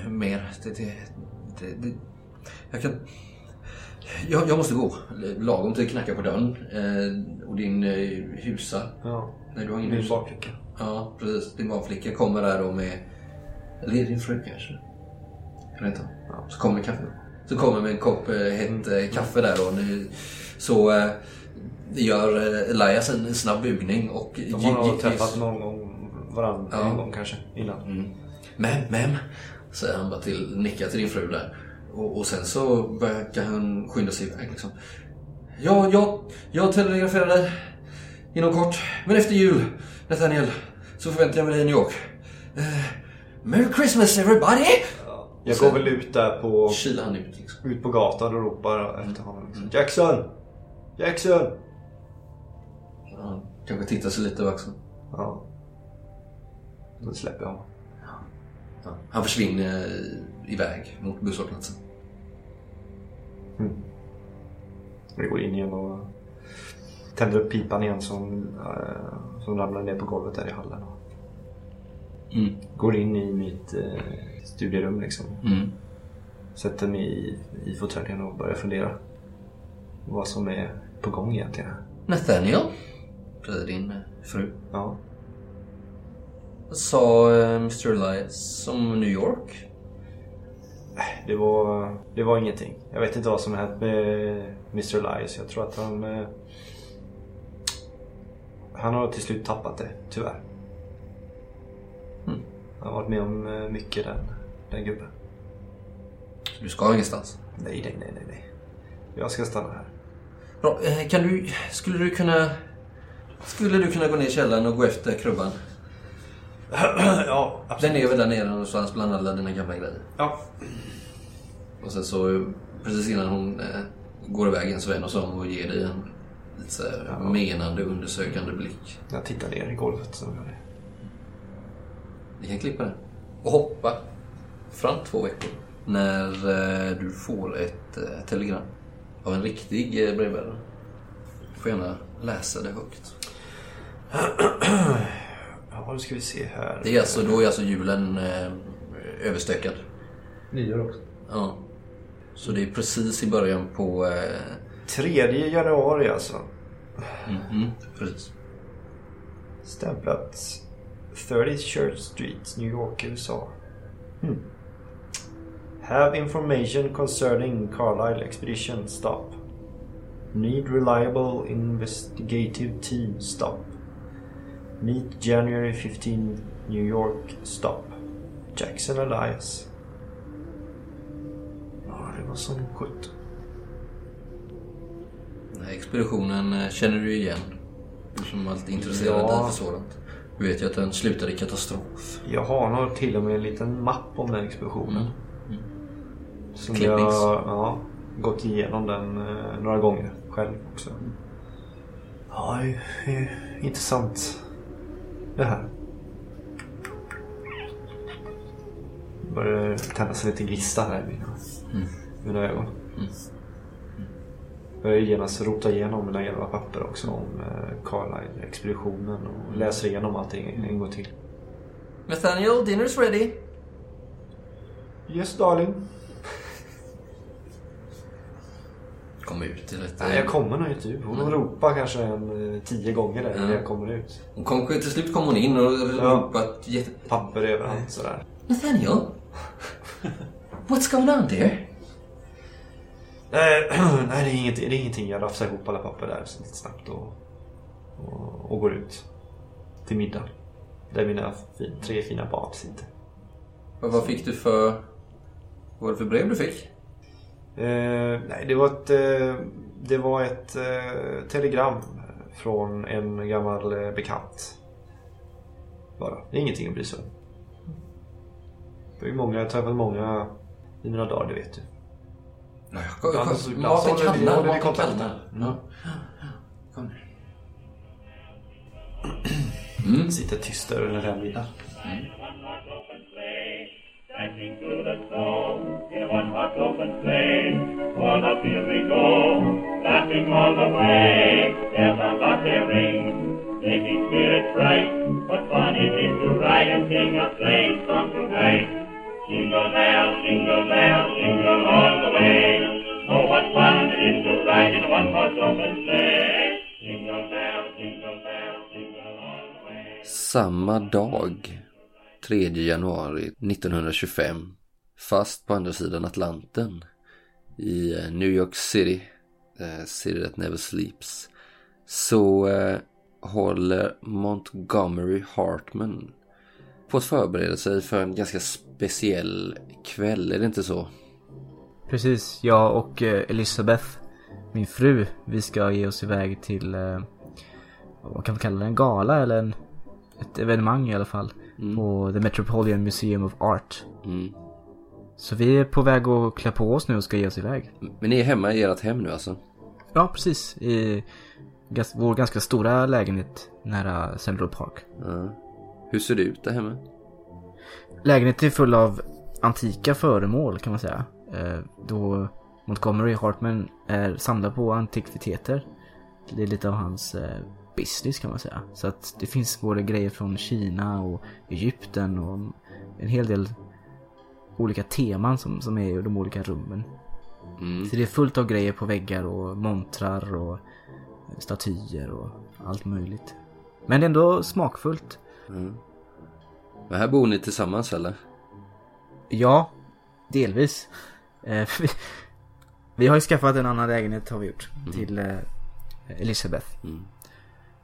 mer. Det, det, det, det, jag kan... Jag, jag måste gå. Lagom till knacka på dörren. Och din husa. Ja. Nej, du har ingen Min bakficka. Ja, precis. Din barnflicka kommer där då med... Eller är det din fru kanske? Kan det inte? Ja. Så kommer kaffe. Så kommer med en kopp eh, hett eh, kaffe där då. Nu, så eh, gör Elias en snabb bugning och... De har nog träffat någon gång varandra Ja. en gång kanske innan. Mm. Men, men, säger han bara till, nickar till din fru där. Och, och sen så verkar han skynda sig iväg liksom. Ja, jag, jag telegraferar dig inom kort. Men efter jul, Nathaniel, så förväntar jag mig dig i New York. Eh, Merry Christmas everybody! Jag går väl ut där på, Kilar han ut liksom. ut på gatan och ropar efter honom. Liksom. Jackson! Jackson! Han kanske tittar sig lite över axeln. Ja. Då släpper jag honom. Ja. Han försvinner eh, iväg mot busshållplatsen. Jag går in igen och tänder upp pipan igen som, eh, som ramlar ner på golvet där i hallen. Mm. Går in i mitt eh, studierum liksom. Mm. Sätter mig i, i fåtöljen och börjar fundera. Vad som är på gång egentligen. Nathaniel, säger din eh, fru. Ja. Sa eh, Mr Elias om New York? Det var, det var ingenting. Jag vet inte vad som hänt med Mr Elias. Jag tror att han... Han har till slut tappat det, tyvärr. Mm. Han har varit med om eh, mycket den, den gubben. Du ska ingenstans. Nej, nej, nej, nej, nej. Jag ska stanna här. Bra, eh, kan du, skulle du kunna... Skulle du kunna gå ner i källaren och gå efter krubban? ja, Den är väl där nere någonstans bland alla dina gamla grejer. Ja. Och sen så precis innan hon eh, går iväg en sväng och så och ger dig en lite så här menande undersökande blick. Jag tittar ner i golvet. Så. Vi kan klippa det. Och hoppa fram två veckor. När eh, du får ett eh, telegram av en riktig eh, brevbärare. Du får gärna läsa det högt. Ja, nu ska vi se här. Det är alltså, då är alltså julen eh, överstökad. Nyår också. Ja. Så det är precis i början på... Eh, 3 januari alltså. mhm, precis. Stämplat 30 Church Street, New York, USA. Hmm. Have information concerning Carlisle Expedition. Stop. Need reliable investigative team stop. Meet January 15 New York stop. Jackson Elias. Ja, det var som sjutton. Expeditionen eh, känner du igen. Du som alltid intresserad Ja. av för sådant. Du vet ju att den slutade i katastrof. Jag har nog till och med en liten mapp om den expeditionen. Som jag Clippings. ja, gått igenom den eh, några gånger själv också. Ja, det är, intressant det här. Det börjar tändas en liten gnista här i mina, mina ögon. Jag börjar genast rota igenom mina jävla papper också om eh, Carlisle-expeditionen och läser igenom allting en gång till. Nathaniel, dinner's ready. Yes darling. Kom ut lite. Nej, jag kommer nog inte ut. Hon ropar kanske en eh, tio gånger där när jag kommer ut. Hon kom, till slut kom hon in och Ja. ropat jätte... Papper överallt sådär. Nathaniel? What's going on there? Eh, Nej, det är, inget, det är ingenting. Jag rafsar ihop alla papper där så lite snabbt och, och, och går ut till middag. Där mina fin, tre fina barn sitter. Vad, vad fick du för... Vad var det för brev du fick? Eh, nej, det var ett, eh, det var ett eh, telegram från en gammal eh, bekant. Bara. Det är ingenting att bry sig om. Det är ju många, jag har träffat många i mina dagar, det vet du. Ja, jag, Ibland jag, så- ibland så maten håller vi- kallnar, håller vi maten kallnar. Mm. Kom nu. Sitter tyst där under den middagen. Dashing through the snow in one hot open sleigh. For the field we go, laughing all the way. Bells on bobtail ring, making spirits bright. What fun it is to ride and sing a sleigh song tonight. Jingle bells, jingle bells, jingle all the way. What fun it is to ride in one horse open sleigh. Jingle jingle jingle all the way. Samma dag, 3 januari 1925, fast på andra sidan Atlanten i eh, New York City, eh, City that never sleeps, så eh, håller Montgomery Hartman på att förbereda sig för en ganska speciell kväll, är det inte så? Precis, jag och eh, Elizabeth, min fru, vi ska ge oss iväg till, eh, vad kan vi kalla det, en gala eller en, ett evenemang i alla fall. På The Metropolitan Museum of Art. Mm. Så vi är på väg att klä på oss nu och ska ge oss iväg. Men ni är hemma i ert hem nu alltså? Ja, precis. I vår ganska stora lägenhet nära Central Park. Ja. Hur ser det ut där hemma? Lägenheten är full av antika föremål kan man säga. Eh, Då Montgomery Hartman är samlad på antikviteter. Det är lite av hans eh, business kan man säga. Så att det finns både grejer från Kina och Egypten och en hel del olika teman som, som är i de olika rummen. Mm. Så det är fullt av grejer på väggar och montrar och statyer och allt möjligt. Men det är ändå smakfullt. Men här bor ni tillsammans eller? Ja, delvis. Eh, vi, vi har ju skaffat en annan lägenhet har vi gjort. Till eh, Elizabeth. Mm.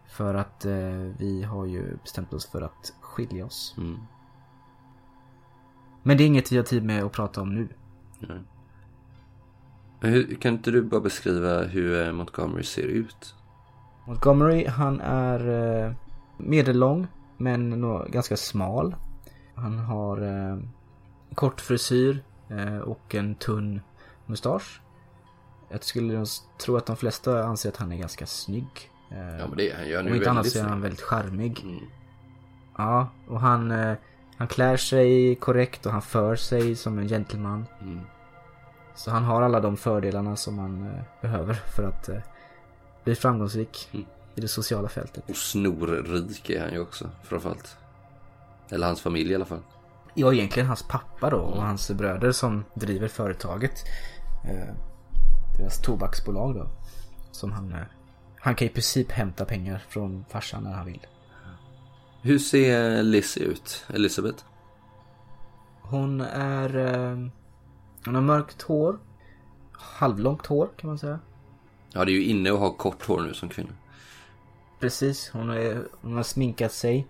För att eh, vi har ju bestämt oss för att skilja oss. Mm. Men det är inget vi har tid med att prata om nu. Hur, kan inte du bara beskriva hur eh, Montgomery ser ut? Montgomery han är eh, medellång men ganska smal. Han har eh, kort frisyr och en tunn mustasch. Jag skulle tro att de flesta anser att han är ganska snygg. Eh, Ja men det är han ju. Han är Om inte annat så är han väldigt charmig. Mm. Ja, och han, eh, han klär sig korrekt och han för sig som en gentleman. Mm. Så han har alla de fördelarna som man eh, behöver för att eh, bli framgångsrik Mm. i det sociala fältet. Och snorrik är han ju också framförallt. Eller hans familj i alla fall. Ja, egentligen hans pappa då och hans bröder som driver företaget. Eh, deras tobaksbolag då. Som han, eh, han kan i princip hämta pengar från farsan när han vill. Hur ser Lizzie ut? Elisabeth? Hon är... Eh, hon har mörkt hår. Halvlångt hår kan man säga. Ja, det är ju inne att ha kort hår nu som kvinna. Precis, hon, är, hon har sminkat sig.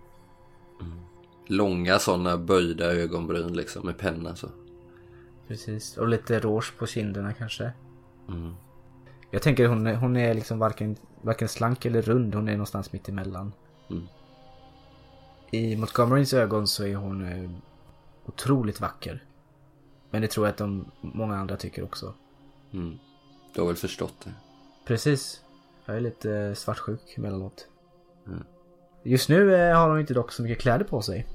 Långa sådana böjda ögonbryn liksom med penna så. Precis, och lite rouge på kinderna kanske. Mm. Jag tänker hon, hon är liksom varken, varken slank eller rund, hon är någonstans mitt emellan. Mm. I Montgomerys ögon så är hon eh, otroligt vacker. Men det tror jag att de, många andra tycker också. Mm. Du har väl förstått det? Precis. Jag är lite eh, svartsjuk emellanåt. Mm. Just nu eh, har hon inte dock så mycket kläder på sig.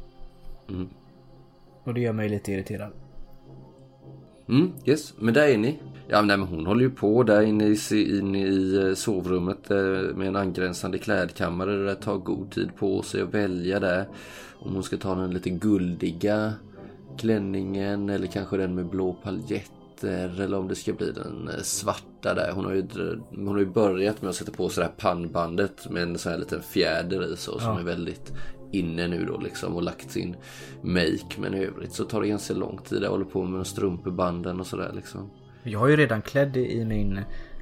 Mm. Och det gör mig lite irriterad. Mm, yes. Men där är ni. Ja, nej, men hon håller ju på där inne i, inne i eh, sovrummet eh, med en angränsande klädkammare. där Det tar god tid på sig att välja där. Om hon ska ta den lite guldiga klänningen eller kanske den med blå paljetter. Eller om det ska bli den eh, svarta där. Hon har ju, hon har ju börjat med att sätta på sig det här pannbandet med en sån här liten fjäder i så som är väldigt inne nu då liksom och lagt sin make. Men i övrigt så tar det ganska lång tid. Jag håller på med strumpebanden och sådär liksom. Jag är ju redan klädd i min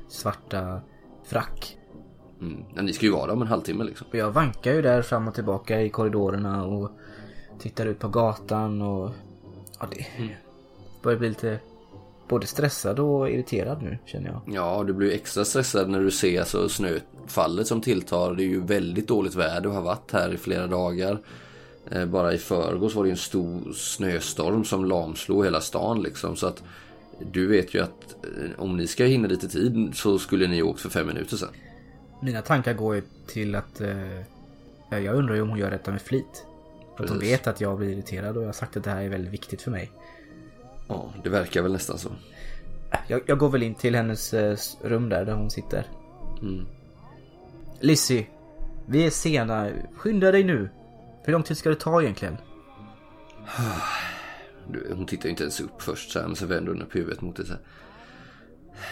svarta frack. Mm. Ja, ni ska ju vara där om en halvtimme liksom. Och jag vankar ju där fram och tillbaka i korridorerna och tittar ut på gatan och... Ja, det börjar bli lite både stressad och irriterad nu känner jag. Ja, du blir extra stressad när du ser alltså snöfallet som tilltar. Det är ju väldigt dåligt väder och har varit här i flera dagar. Eh, Bara i förrgås var det en stor snöstorm som lamslog hela stan liksom. Så att du vet ju att eh, om ni ska hinna dit i tid så skulle ni åkt för fem minuter sedan. Mina tankar går ju till att... Eh, ja, jag undrar ju om hon gör detta med flit. För att hon vet att jag blir irriterad och jag har sagt att det här är väldigt viktigt för mig. Ja, det verkar väl nästan så. Jag, jag går väl in till hennes eh, rum där, där hon sitter. Mm. Lissy, vi är sena. Skynda dig nu. Hur lång tid ska det ta egentligen? Hon tittar ju inte ens upp först så här, men så vänder hon upp huvudet mot det så här.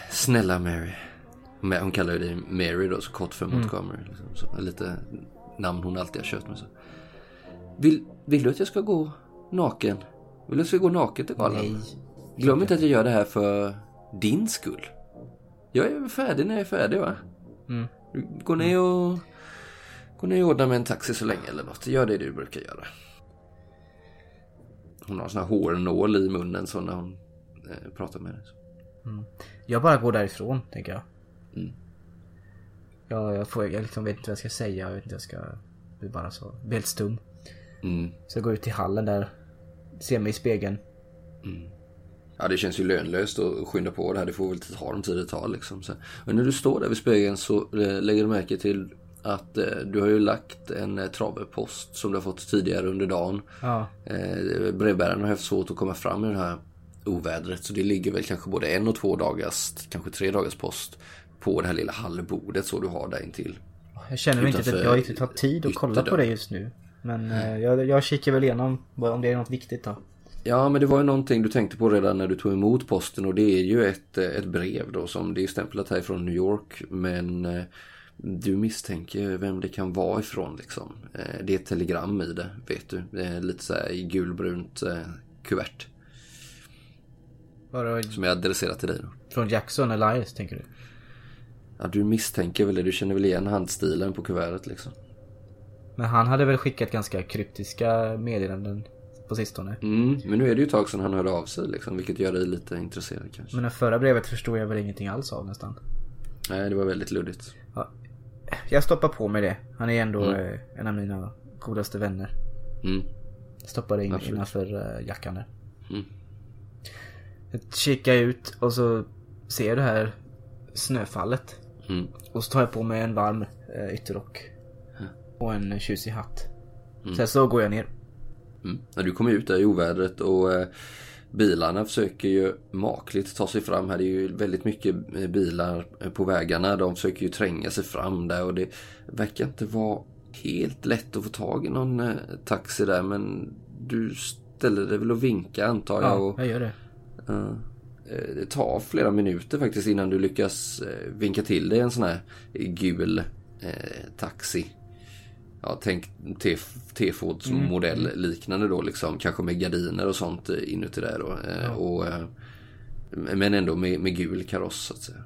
Snälla Mary. Hon kallar ju dig Mary då, så kort för Montgomery. Liksom, så, lite namn hon alltid har kört med. Så. Vill, vill du att jag ska gå naken? Vill du att jag ska gå naken till galan? Nej. Glöm inte att jag gör det här för din skull. Jag är färdig när jag är färdig va? Mm. Gå ner och... Gå ner och ordna med en taxi så länge eller något. Gör det du brukar göra. Hon har sån här hårnål i munnen så när hon eh, pratar med dig. Jag bara går därifrån, tänker jag. Mm. Ja, jag, får, jag liksom vet inte vad jag ska säga. Jag vet inte vad jag ska... Jag blir bara så... Helt stum. Mm. Så jag går ut till hallen där. Ser mig i spegeln. Ja, det känns ju lönlöst att skynda på det här. Det får väl ta den tid det tar liksom. Så. Och när du står där vid spegeln så eh, lägger du märke till att eh, du har ju lagt en eh, travepost som du har fått tidigare under dagen. Ja. Eh, brevbäraren har haft svårt att komma fram i det här ovädret. Så det ligger väl kanske både en och två dagars, kanske tre dagars post på det här lilla hallbordet så du har där intill. Jag känner mig inte att jag riktigt har tid att kolla på det just nu. Men eh, jag, jag kikar väl igenom om det är något viktigt då. Ja, men det var ju någonting du tänkte på redan när du tog emot posten och det är ju ett, eh, ett brev då som det är stämplat härifrån New York. Men eh, du misstänker vem det kan vara ifrån liksom. Eh, Det är ett telegram i det, vet du. Lite så här i gulbrunt kuvert. Bara Som är adresserat till dig då. från Jackson Elias tänker du? Ja, du misstänker väl det. Du känner väl igen handstilen på kuvertet liksom. Men han hade väl skickat ganska kryptiska meddelanden på sistone. Mm, men nu är det ju ett tag sedan han hörde av sig liksom, vilket gör dig lite intresserad kanske. Men det förra brevet förstod jag väl ingenting alls av nästan. Nej, det var väldigt luddigt. Jag stoppar på mig det. Han är ändå eh, en av mina godaste vänner. Mm. Stoppar det in Absolut. innanför eh, jackan där. Mm. Jag kikar ut och så ser jag det här snöfallet. Mm. Och så tar jag på mig en varm eh, ytterrock. Och en tjusig hatt. Sen så går jag ner. Mm. När du kommer ut där i ovädret och eh, bilarna försöker ju makligt ta sig fram här. Det är ju väldigt mycket eh, bilar eh, på vägarna. De försöker ju tränga sig fram där och det verkar inte vara helt lätt att få tag i någon eh, taxi där. Men du ställer dig väl och vinkar antar jag. Ja, Och, jag gör det. Eh, Det tar flera minuter faktiskt innan du lyckas vinka till dig en sån här gul taxi. Ja, tänk T-Fords modell liknande då liksom. Kanske med gardiner och sånt inuti där då. Eh, och, eh, men ändå med, med gul kaross så att säga.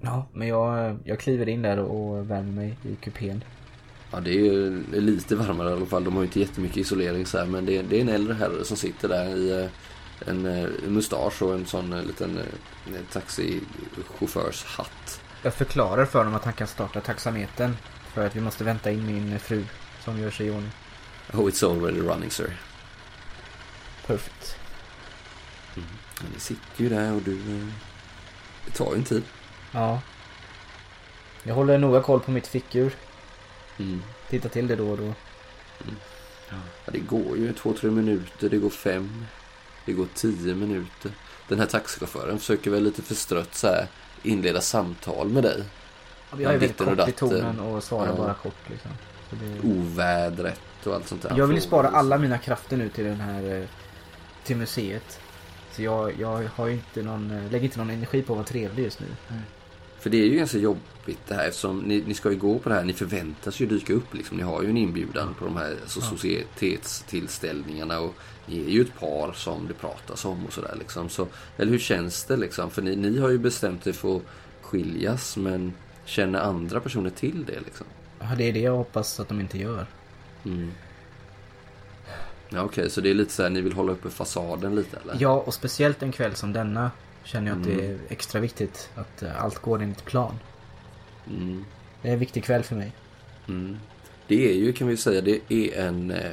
Ja, men jag, jag kliver in där och värmer mig i kupén. Ja, det är ju lite varmare i alla fall. De har ju inte jättemycket isolering så här, men det är, det är en äldre herre som sitter där i eh, en mustasch och en sån liten taxichaufförshatt. Jag förklarar för honom att han kan starta taxametern. För att vi måste vänta in min fru som gör sig i ordning. Oh, it's already running sir. Perfect. Men ni sitter ju där och du... eh, Det tar ju en tid. Ja. Jag håller noga koll på mitt fickur. Mm. Tittar till det då och då. Ja, det går ju två, tre minuter, det går fem, det går tio minuter. Den här taxichauffören försöker väl lite förstrött så här inleda samtal med dig. Jag är väldigt kort i tonen och svarar Ja. bara kort liksom. Så det... Ovädret och allt sånt där. Jag vill ju spara alla mina krafter nu till den här... eh, Till museet. Så jag, jag har ju inte någon, eh, lägger inte någon energi på att vara trevlig just nu. För det är ju ganska jobbigt det här eftersom ni, ni ska ju gå på det här. Ni förväntas ju dyka upp liksom. Ni har ju en inbjudan på de här alltså, societetstillställningarna och ni är ju ett par som det pratas om och sådär liksom. Så, eller hur känns det liksom? För ni, ni har ju bestämt er för att skiljas men känner andra personer till det liksom? Ja, det är det jag hoppas att de inte gör. Mm. Ja okej, så det är lite så här, ni vill hålla uppe fasaden lite eller? Ja, och speciellt en kväll som denna känner jag att det Mm. är extra viktigt att eh, allt går enligt plan. Mm. Det är en viktig kväll för mig. Mm. Det är ju, kan vi säga, det är en eh,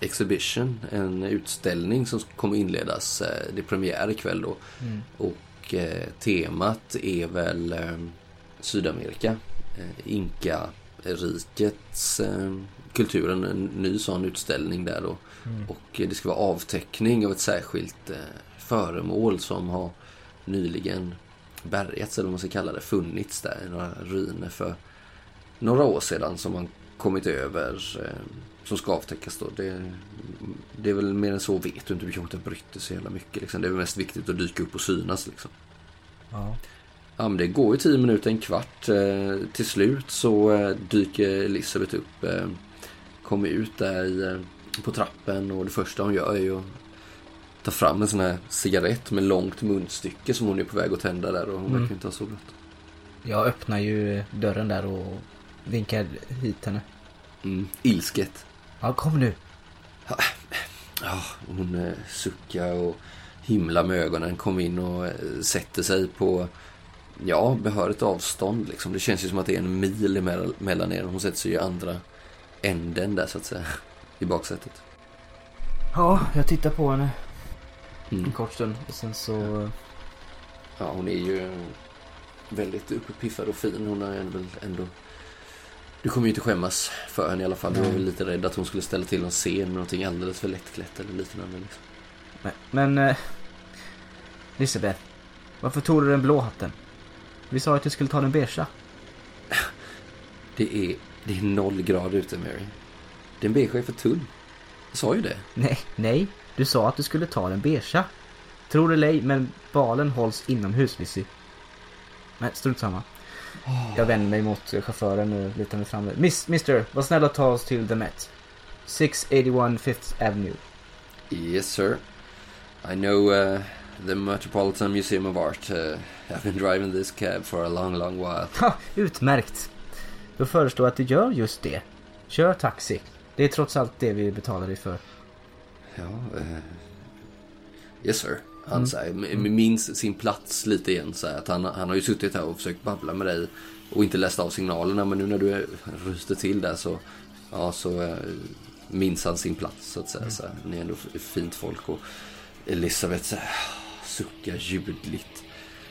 exhibition, en utställning som kommer inledas. Eh, det är premiär ikväll då. Mm. Och eh, temat är väl eh, Sydamerika. Eh, Inka-rikets eh, kulturen, en ny sån utställning där då. Och eh, det ska vara avteckning av ett särskilt föremål som har nyligen bärgats, eller vad man ska kalla det, funnits där i några ruiner för några år sedan som man kommit över som ska avtäckas då. Det, det är väl mer än så vet du inte. Du kanske inte har brytt dig så jävla mycket. Liksom. Det är väl mest viktigt att dyka upp och synas liksom. Ja. Ja, men det går ju tio minuter, en kvart. Eh, till slut så eh, dyker Elisabeth upp. Eh, kommer ut där i, eh, på trappen och det första hon gör är ju att ta fram en sån här cigarett med långt munstycke som hon är på väg att tända där och hon Mm. verkar inte ha så bråttom. Jag öppnar ju dörren där och vinkar hit henne. Mm, ilsket. Ja, kom nu. Ja, hon eh, suckar och himlar med ögonen. Kom in och eh, sätter sig på ja, behörigt avstånd. Liksom. Det känns ju som att det är en mil emell- mellan er. Hon sätter sig i andra änden där så att säga. I baksätet. Ja, jag tittar på henne en Mm. kort stund. Och sen så... Ja, hon är ju väldigt uppiffad och fin. Hon är väl ändå... Du kommer ju inte skämmas för henne i alla fall. Du var väl lite rädd att hon skulle ställa till en scen med någonting alldeles för lättklätt eller liknande. Liksom. Nej, Men... Eh, Elisabeth. Varför tog du den blå hatten? Vi sa att du skulle ta den beigea. Det är, det är noll grader ute, Mary. Den beige är för tunn. Jag sa ju det. Nej, nej. Du sa att du skulle ta den beigea. Tror det eller ej, men balen hålls inomhus, Lizzie. Men strunt samma. Jag vänder mig mot chauffören och lutar mig fram. Miss, Mister, var snäll och ta oss till The Met. 681 Fifth Avenue. Yes, sir. I know uh, the Metropolitan Museum of Art. Uh, I've been driving this cab for a long, long while. Ha, utmärkt. Då föreslår jag att du gör just det. Kör taxi. Det är trots allt det vi betalar dig för. Ja, eh, yes, sir. Han så här, minns sin plats lite igen. Så här, att han, han har ju suttit här och försökt babbla med dig och inte läst av signalerna. Men nu när du ryter till där så, ja, så eh, minns han sin plats så att säga. Så här, ni är ändå fint folk. Och Elisabeth så här, suckar ljudligt.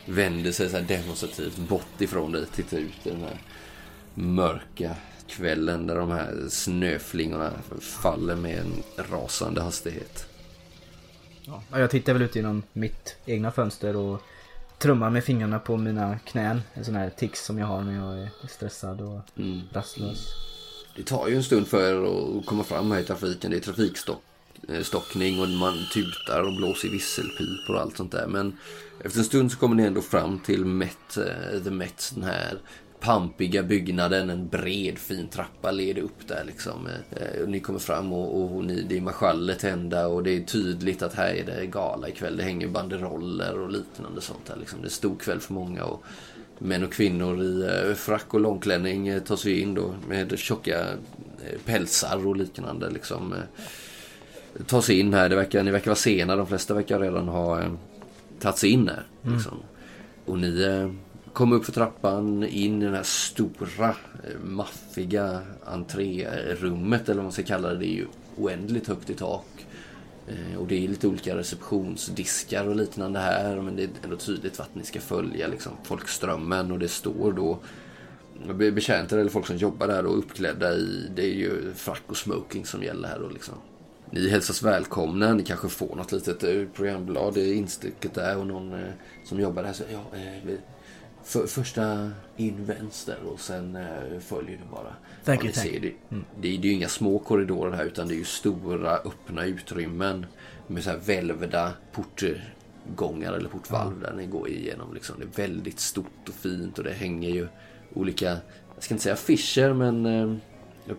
Vänder sig så här demonstrativt bort ifrån dig. Tittar ut i den här mörka kvällen där de här snöflingorna faller med en rasande hastighet. Ja, jag tittar väl ut genom mitt egna fönster och trummar med fingrarna på mina knän. En sån här tics som jag har när jag är stressad och Mm. rastlös. Det tar ju en stund för er att komma fram här i trafiken. Det är Eh, stockning och man tutar och blåser visselpipor och allt sånt där. Men efter en stund så kommer ni ändå fram till Met, eh, The Met, den här pampiga byggnaden. En bred fin trappa leder upp där liksom. Eh, eh Och ni kommer fram och, och ni, det är marschaller tända och det är tydligt att här är det gala ikväll. Det hänger banderoller och liknande sånt där liksom. Det är stor kväll för många och män och kvinnor i eh, frack och långklänning eh, tar sig in då med tjocka eh, pälsar och liknande liksom. eh, tar sig in här. Det verkar, ni verkar vara sena. De flesta verkar redan ha eh, tagit sig in här. Liksom. Och ni eh, kommer upp för trappan in i den här stora eh, maffiga entrérummet eller vad man ska kalla det. Det är ju oändligt högt i tak. Eh, Och det är lite olika receptionsdiskar och liknande här. Men det är ändå tydligt vart ni ska följa liksom, folkströmmen. Och det står då be- betjänter eller folk som jobbar där och uppklädda i, det är ju frack och smoking som gäller här då liksom. Ni hälsas välkomna, ni kanske får något litet eh, programblad, det är instycket där och någon eh, som jobbar där säger ja, eh, för, första in vänster och sen eh, följer du bara. Thank Ja, thank ser, det, det, är- det är ju inga små korridorer här utan det är ju stora öppna utrymmen med så här välvda portgångar eller portvalv där ni går igenom. Liksom. Det är väldigt stort och fint och det hänger ju olika, jag ska inte säga affischer men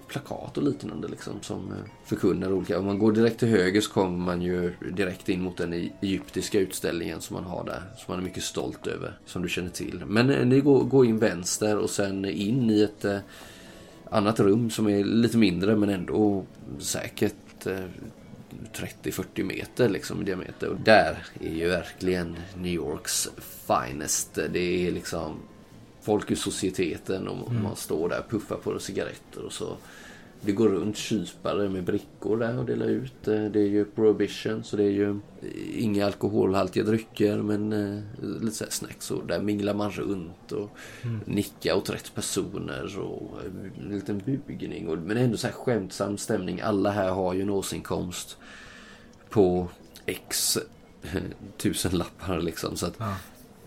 plakat och liknande liksom som eh, förkunnar olika. Om man går direkt till höger så kommer man ju direkt in mot den e- egyptiska utställningen som man har där. Som man är mycket stolt över, som du känner till. Men eh, ni går, går in vänster och sen in i ett eh, annat rum som är lite mindre men ändå säkert 30-40 meter liksom i diameter. Och där är ju verkligen New Yorks finest. Det är liksom folk ur societeten och man står där och puffar på cigaretter och så. Det går runt kypare med brickor där och delar ut. Eh, Det är ju prohibition så det är ju inga alkoholhaltiga drycker men eh, lite så här snacks och där minglar man runt och nickar åt rätt personer och eh, en liten bugning. Och, men ändå så här skämtsam stämning. Alla här har ju en årsinkomst på X tusenlappar liksom. Så att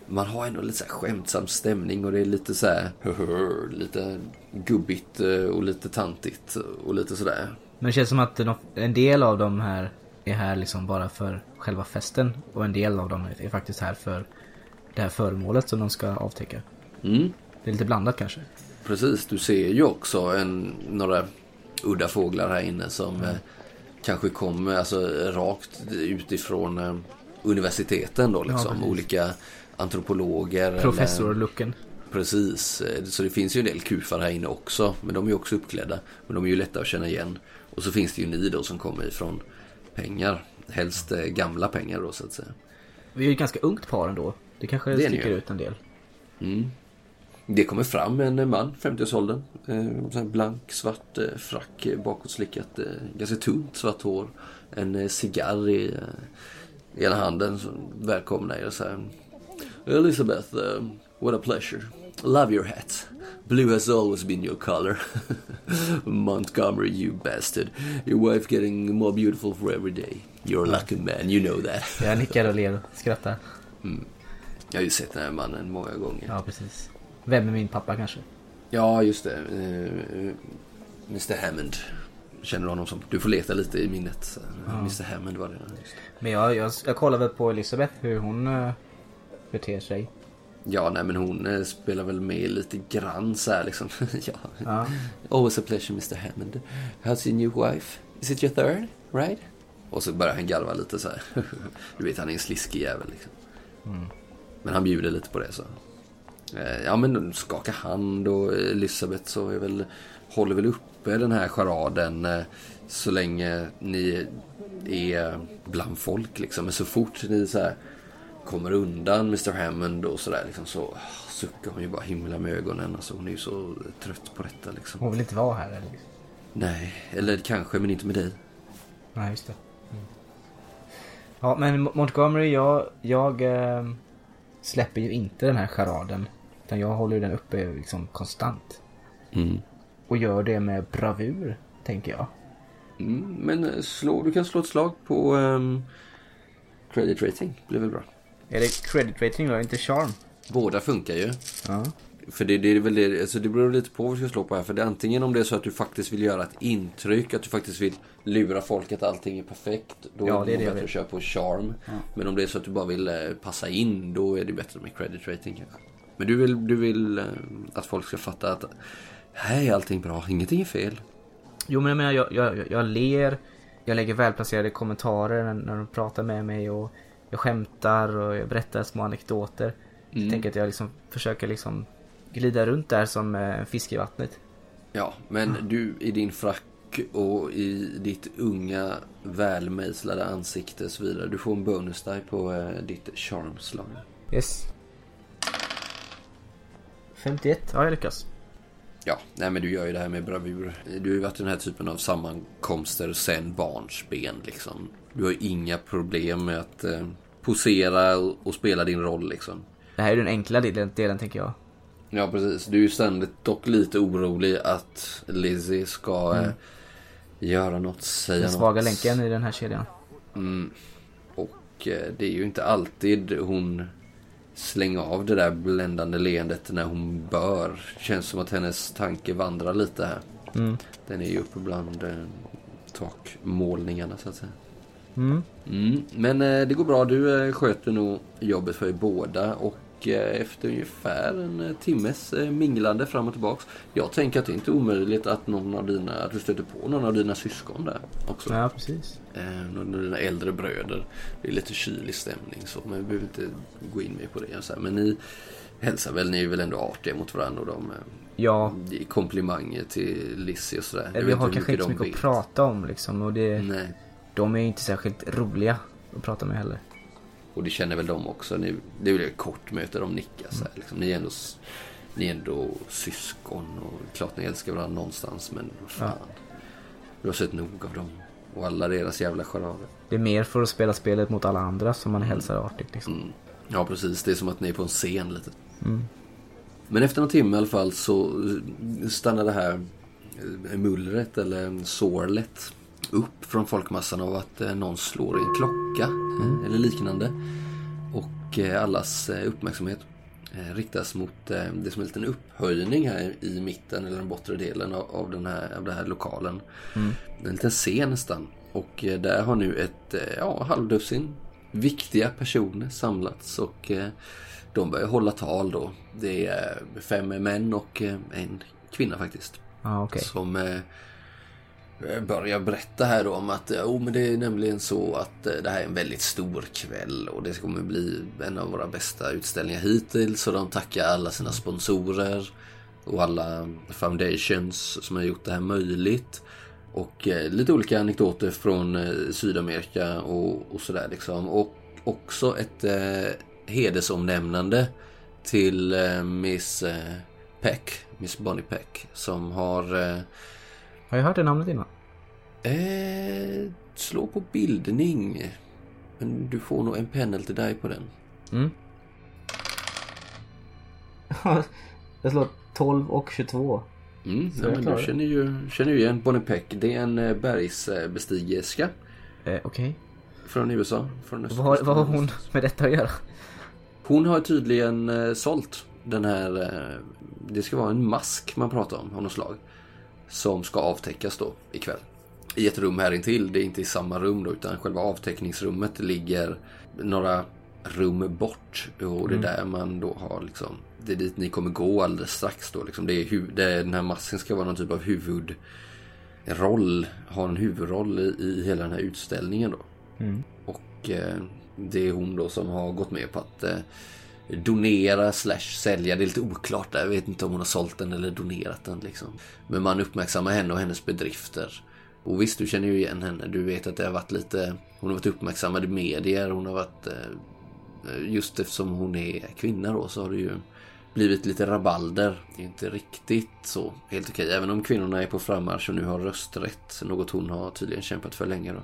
man har ändå lite så här skämtsam stämning och det är lite så här lite gubbigt eh, och lite tantigt och lite sådär. Men det känns som att de, en del av dem här är här liksom bara för själva festen. Och en del av dem är faktiskt här för det här föremålet som de ska avtäcka. Mm, Det är lite blandat kanske. precis, du ser ju också en, några udda fåglar här inne som eh, kanske kommer alltså, rakt utifrån eh, universiteten då liksom. precis. Olika antropologer. Professor-looken. Precis, så det finns ju en del kufar här inne också. Men de är ju också uppklädda. Men de är ju lätta att känna igen. Och så finns det ju ni då som kommer ifrån pengar. Helst eh, gamla pengar då så att säga. Vi är ju ett ganska ungt par ändå. Det kanske Det sticker ut en del. Mm. Det kommer fram en eh, man, 50-årsåldern. Eh, blank svart eh, frack, bakåtslickat, eh, ganska tunt svart hår. En cigarr i ena handen som välkomnar er så här. Elizabeth, eh, what a pleasure. Love your hat. Blue has always been your color. Montgomery, you bastard. Your wife getting more beautiful for every day. You're a lucky man, you know that. Jag nickar och ler och skrattar. Jag har ju sett den här mannen många gånger. Ja, precis. Vem är min pappa kanske? Ja, just det. Eh, Mr Hammond. Känner honom som? Du får leta lite i minnet. Mr Hammond var det. Just. Men jag, jag, jag kollar väl på Elisabeth hur hon uh, beter sig. Ja, nej men hon eh, spelar väl med lite grann så här liksom. ja. Ja. Always a pleasure Mr Hammond. How's your new wife? Is it your third? Right? Och så börjar han garva lite så här. du vet, han är en sliskig jävel liksom. Men han bjuder lite på det så. Eh, Ja men skaka hand och Elisabeth så är väl, håller väl uppe den här charaden eh, så länge ni är bland folk liksom. Men så fort ni så här kommer undan Mr Hammond och sådär liksom så ah, suckar hon ju bara himla med ögonen. Alltså hon är ju så trött på detta liksom. Hon vill inte vara här eller? Nej, eller kanske men inte med dig. Nej, just det. Mm. Ja, men Mo- Montgomery, jag, jag eh, släpper ju inte den här charaden. Utan jag håller ju den uppe liksom konstant. Mm. Och gör det med bravur, tänker jag. Mm, men eh, slå, du kan slå ett slag på um, credit rating. blir väl bra. Är det credit rating då, inte charm? Båda funkar ju. Ja. För det, det är väl det, alltså det beror lite på vad du ska slå på här. För det är antingen om det är så att du faktiskt vill göra ett intryck, att du faktiskt vill lura folk att allting är perfekt. Då Ja, är det bättre att köra på charm. Men om det är så att du bara vill eh, passa in, då är det bättre med credit rating kanske. Men du vill, du vill eh, att folk ska fatta att här är allting bra, ingenting är fel. Jo men jag menar, jag, jag, jag ler, jag lägger välplacerade kommentarer när, när de pratar med mig och jag skämtar och jag berättar små anekdoter. Jag tänker att jag liksom försöker liksom glida runt där som eh, en fisk i vattnet. Ja, men du i din frack och i ditt unga välmejslade ansikte och så vidare. Du får en bonus die på eh, ditt charmslag. Yes. 51. Ja, jag lyckas. Ja, nej men du gör ju det här med bravur. Du har ju varit i den här typen av sammankomster sen barnsben liksom. Du har inga problem med att eh, posera och, spela din roll liksom. Det här är den enkla delen, delen tänker jag. Ja precis, du är ju ständigt dock lite orolig att Lizzie ska eh, göra något, säga Den något. svaga länken i den här kedjan. Mm. Och eh, det är ju inte alltid hon slänger av det där bländande leendet när hon bör. Känns som att hennes tanke vandrar lite här. Mm. Den är ju uppe bland eh, takmålningarna så att säga. Mm. Mm. Men eh, det går bra. Du eh, sköter nog jobbet för er båda. Och eh, efter ungefär en eh, timmes eh, minglande fram och tillbaks. Jag tänker att det inte är omöjligt att, någon av dina, att du stöter på någon av dina syskon där också. Ja, precis. Eh, någon av dina äldre bröder. Det är lite kylig stämning så. Men vi behöver inte gå in mer på det. Så. Men ni hälsar väl. Ni är väl ändå artiga mot varandra. Och de eh, Ja, ger komplimanger till Lizzie och sådär. eller vi har kanske inte så mycket att prata om liksom. Och det, Nej. de är ju inte särskilt roliga att prata med heller. Och det känner väl de också. Ni, det är väl ett kort möte, de nickar så här, liksom. Ni är ändå, ni är ändå syskon och klart ni älskar varandra någonstans men fan. Du har sett nog av dem. Och alla deras jävla charader. Det är mer för att spela spelet mot alla andra som man hälsar artigt liksom. Mm. Ja precis, det är som att ni är på en scen lite. Men efter någon timme i alla fall så stannar det här eh, mullret eller sorlet upp från folkmassan av att eh, någon slår i en klocka eh, eller liknande. Och eh, allas eh, uppmärksamhet eh, riktas mot eh, det som är en liten upphöjning här i mitten eller den bortre delen av, den här, av den här lokalen. En liten scen nästan. Och eh, där har nu ett eh, ja, halvdussin viktiga personer samlats och eh, de börjar hålla tal då. Det är fem män och eh, en kvinna faktiskt. Ja, okej. Som eh, Eh, börjar berätta här då om att oh, men det är nämligen så att eh, det här är en väldigt stor kväll och det kommer bli en av våra bästa utställningar hittills. Och de tackar alla sina sponsorer och alla foundations som har gjort det här möjligt. Och eh, lite olika anekdoter från eh, Sydamerika och, och sådär liksom. Och också ett eh, hedersomnämnande till eh, Miss eh, Peck, Miss Bonnie Peck, som har eh, har jag hört det namnet innan? eh, slå på bildning. Men du får nog en penalty die på den. Mm. jag slår 12 och 22. Mm, ja, men du känner ju, känner ju igen Bonnie. Det är en eh, bergsbestigerska Eh, okej. från USA. Från Vad, har- vad har hon med detta att göra? Hon har tydligen eh, sålt den här, eh, det ska vara en mask man pratar om av något slag. Som ska avtäckas då ikväll. I ett rum här intill. Det är inte i samma rum då utan själva avtäckningsrummet ligger några rum bort. Och det är där man då har liksom, det är dit ni kommer gå alldeles strax då. Liksom. Det är hu- det är, den här masken ska vara någon typ av huvudroll, ha en huvudroll i, i hela den här utställningen då. Och eh, det är hon då som har gått med på att eh, donera slash sälja. Det är lite oklart där. Jag vet inte om hon har sålt den eller donerat den liksom. Men man uppmärksammar henne och hennes bedrifter. Och visst, du känner ju igen henne. Du vet att det har varit lite... Hon har varit uppmärksammad i medier. Hon har varit... Eh, just eftersom hon är kvinna då så har det ju blivit lite rabalder. Det är inte riktigt så helt okej. Även om kvinnorna är på frammarsch och nu har rösträtt. Något hon har tydligen kämpat för länge då.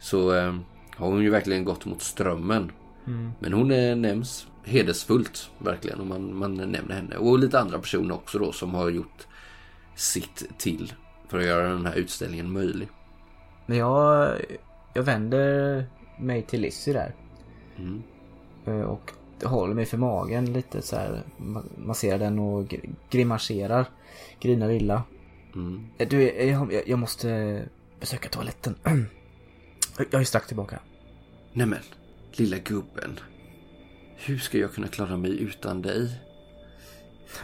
Så eh, har hon ju verkligen gått mot strömmen. Men hon eh, nämns hedersfullt verkligen och man, man nämner henne. Och lite andra personer också då som har gjort sitt till för att göra den här utställningen möjlig. Men jag, jag vänder mig till Lizzie där. Mm. Eh, Och håller mig för magen lite så här. ma- Masserar den och gr- grimaserar. Grinar illa. Mm. Eh, Du, eh, jag, jag- jag måste besöka toaletten. Jag är strax tillbaka. Nämen, lilla gubben. Hur ska jag kunna klara mig utan dig?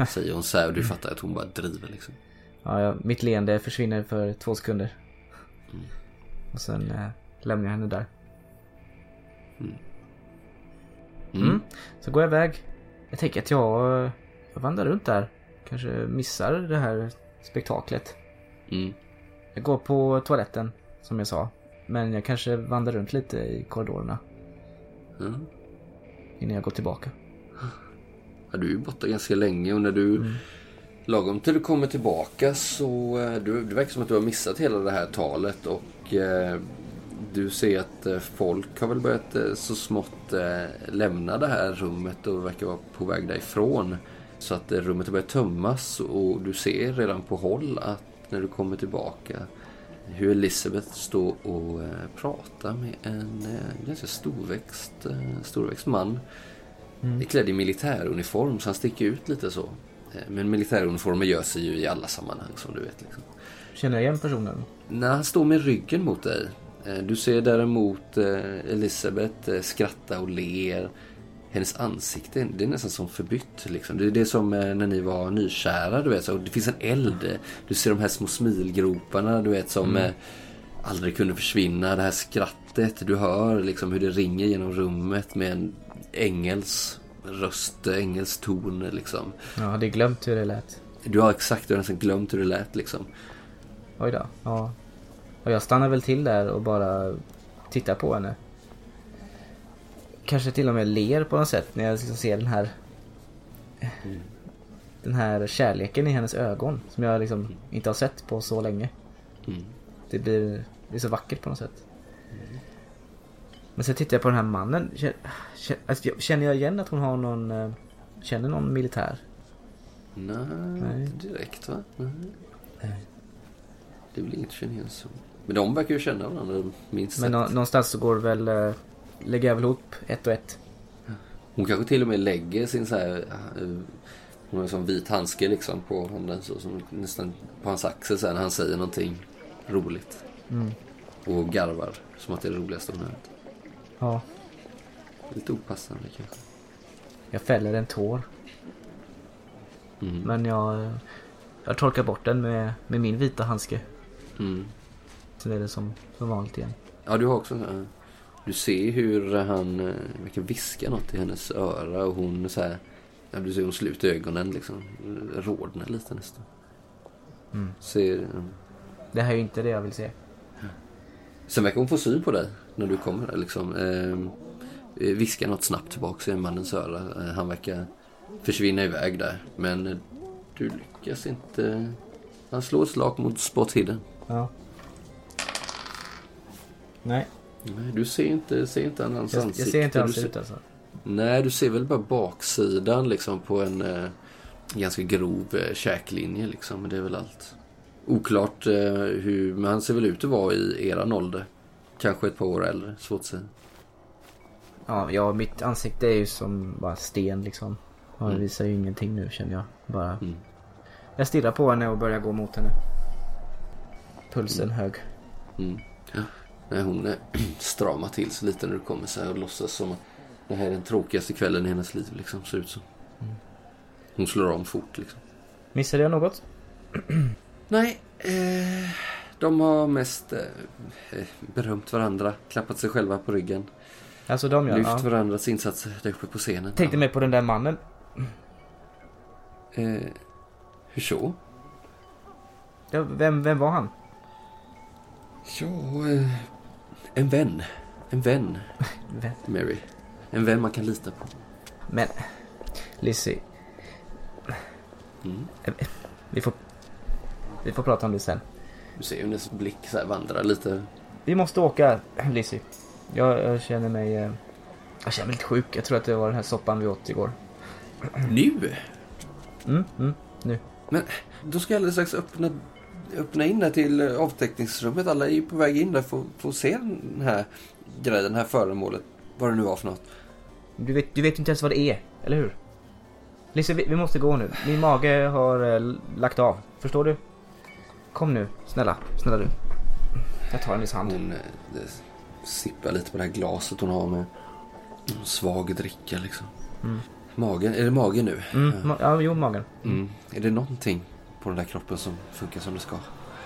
Säger hon så här och du fattar att hon bara driver liksom. Ja, jag, mitt leende försvinner för två sekunder. Och sen eh, lämnar jag henne där. Mm. Så går jag iväg. Jag tänker att jag, jag vandrar runt där. Kanske missar det här spektaklet. Mm. Jag går på toaletten, som jag sa. Men jag kanske vandrar runt lite i korridorerna Mm. Innan jag går tillbaka. Ja, du är ju borta ganska länge och när du lagom till du kommer tillbaka så eh, du, det verkar som att du har missat hela det här talet och eh, du ser att eh, folk har väl börjat eh, så smått eh, lämna det här rummet och verkar vara på väg därifrån. Så att rummet har börjat tömmas och du ser redan på håll att när du kommer tillbaka hur Elisabeth står och eh, pratar med en eh, ganska storväxt, eh, storväxt man. Är klädd i militäruniform så han sticker ut lite så. Men militäruniformer gör sig ju i alla sammanhang som du vet. Liksom. Känner jag igen personen? När han står med ryggen mot dig. Du ser däremot Elisabeth skratta och ler. Hennes ansikte, det är nästan som förbytt. Liksom. Det är det som eh, när ni var nykära, du vet. Så det finns en eld. Du ser de här små smilgroparna, du vet, som eh, aldrig kunde försvinna. Det här skrattet, du hör liksom hur det ringer genom rummet med en ängels röst, ängels ton liksom. Jag hade glömt hur det lät. Du har exakt, du har nästan glömt hur det lät liksom. Oj då. Ja. Och jag stannar väl till där och bara tittar på henne. Kanske till och med ler på något sätt när jag liksom ser den här den här kärleken i hennes ögon som jag liksom inte har sett på så länge. Mm. Det blir, det är så vackert på något sätt. Men sen tittar jag på den här mannen. Känner, alltså, jag- känner jag igen att hon har någon, eh, känner någon militär? Nej, Nej. inte direkt va? Nej. Det är väl inget känner igen så. Men de verkar ju känna varandra minst Men nå- någonstans så går väl, eh, lägger jag väl ihop ett och ett. Hon kanske till och med lägger sin så här... eh, Hon har en sån vit handske liksom på handen så som nästan på hans axel så här, när han säger någonting roligt. Mm. Och garvar som att det är det roligaste hon har hört. Ja, Lite opassande kanske. jag fäller en tår. Mm. Men jag, jag torkar bort den med, med min vita handske. Mm. Sen är det som, som vanligt igen. Ja, du har också så här, Du ser hur han eh, verkar viska något i hennes öra och hon så här... Du ser hon sluter ögonen liksom. Rodnar lite nästan. Mm. Ser, eh, Det här är ju inte det jag vill se. Sen verkar hon få syn på dig när du kommer där liksom. Eh, viskar något snabbt tillbaka i mannens öra. Eh, han verkar försvinna iväg där. Men eh, du lyckas inte. Han slår ett slag mot spot hidden. Ja. Nej, Nej, du ser inte, ser inte hans jag, jag ansikte. ser inte hur han Du ser ut alltså. Nej, du ser väl bara baksidan liksom på en eh, ganska grov eh, käklinje liksom. Men det är väl allt. Oklart eh, hur, men han ser väl ut att vara i eran ålder. Kanske ett par år äldre, svårt att säga. Ja, ja, mitt ansikte är ju som bara sten liksom. Ja, det Mm. visar ju ingenting nu känner jag. Bara. Mm. Jag stirrar på henne och börjar gå mot henne. Pulsen hög. Mm. Nej, hon eh, stramar till sig lite när du kommer så här och låtsas som att det här är den tråkigaste kvällen i hennes liv liksom, ser ut som. Hon slår om fort liksom. Missade jag något? Nej, eh, de har mest eh, eh, berömt varandra, klappat sig själva på ryggen, Alltså de ja. lyft ja. varandras insatser där uppe på scenen. Tänkte mer på den där mannen. Eh, hur så? Ja, vem, vem var han? Ja, eh, en vän. En vän, Vem? Mary. En vän man kan lita på. Men, Lizzie. Mm. Vi får, vi får prata om det sen. Du ser hennes blick så vandra lite. Vi måste åka, Lizzie. Jag, jag känner mig... eh, Jag känner mig lite sjuk. Jag tror att det var den här soppan vi åt igår. Nu? Mm, mm, nu. Men då ska jag alldeles strax öppna, öppna in där till eh, avtäckningsrummet. Alla är ju på väg in där för för att se den här grejen, det här föremålet. Vad det nu var för något. Du vet, du vet inte ens vad det är, eller hur? Lizzie, vi, vi måste gå nu. Min mage har eh, lagt av. Förstår du? Kom nu, snälla. Snälla du. Jag tar hennes hand. Hon eh, sippar lite på det här glaset hon har med svag dricka liksom. Mm. Magen, är det magen nu? Mm, ma- ja, jo, magen. Mm. Är det någonting på den där kroppen som funkar som det ska?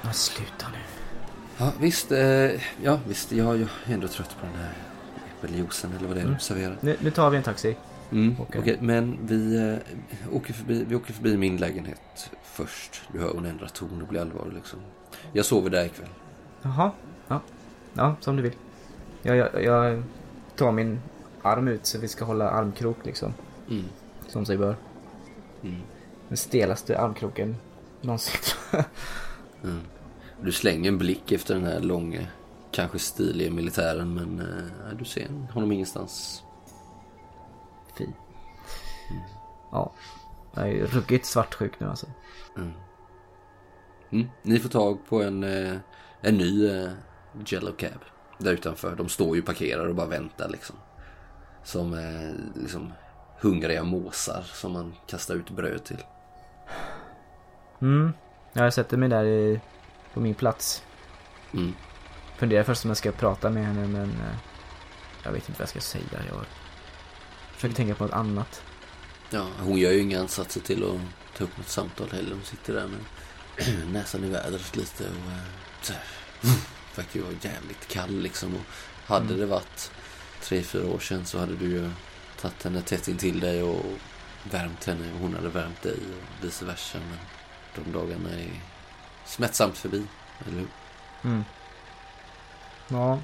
Men sluta nu. Ja visst, eh, ja visst, jag, jag är ändå trött på den här äppeljuicen eller vad det är Mm. du serverar. nu. Nu tar vi en taxi. Mm, Okej. Okej, men vi, eh, åker förbi, vi åker förbi min lägenhet först. Du hör hon ändrar ton och blir allvarlig liksom. Jag sover där ikväll. Jaha. Ja. ja, som du vill. Jag, jag, jag tar min arm ut så vi ska hålla armkrok liksom. Mm. Som sig bör. Mm. Den stelaste armkroken någonsin. Mm. Du slänger en blick efter den här långa, kanske stiliga militären men eh, du ser honom ingenstans. Fin. Ja. Jag är ju ruggigt svartsjuk nu alltså. Mm. Ni får tag på en, eh, en ny eh, Jello Cab där utanför. De står ju parkerade och bara väntar liksom. Som eh, liksom hungriga måsar som man kastar ut bröd till. Mm. Jag sätter mig där i, på min plats. Mm. Funderar först om jag ska prata med henne men eh, jag vet inte vad jag ska säga. Jag försöker tänka på något annat. Ja, hon gör ju inga ansatser till att ta upp något samtal heller. Hon sitter där med näsan i vädret lite och eh, så här, verkar ju vara jävligt kall liksom. Och hade det varit tre, fyra år sedan så hade du ju tagit henne tätt in till dig och värmt henne och hon hade värmt dig och vice versa. Men de dagarna är smärtsamt förbi, eller hur? Mm. Ja.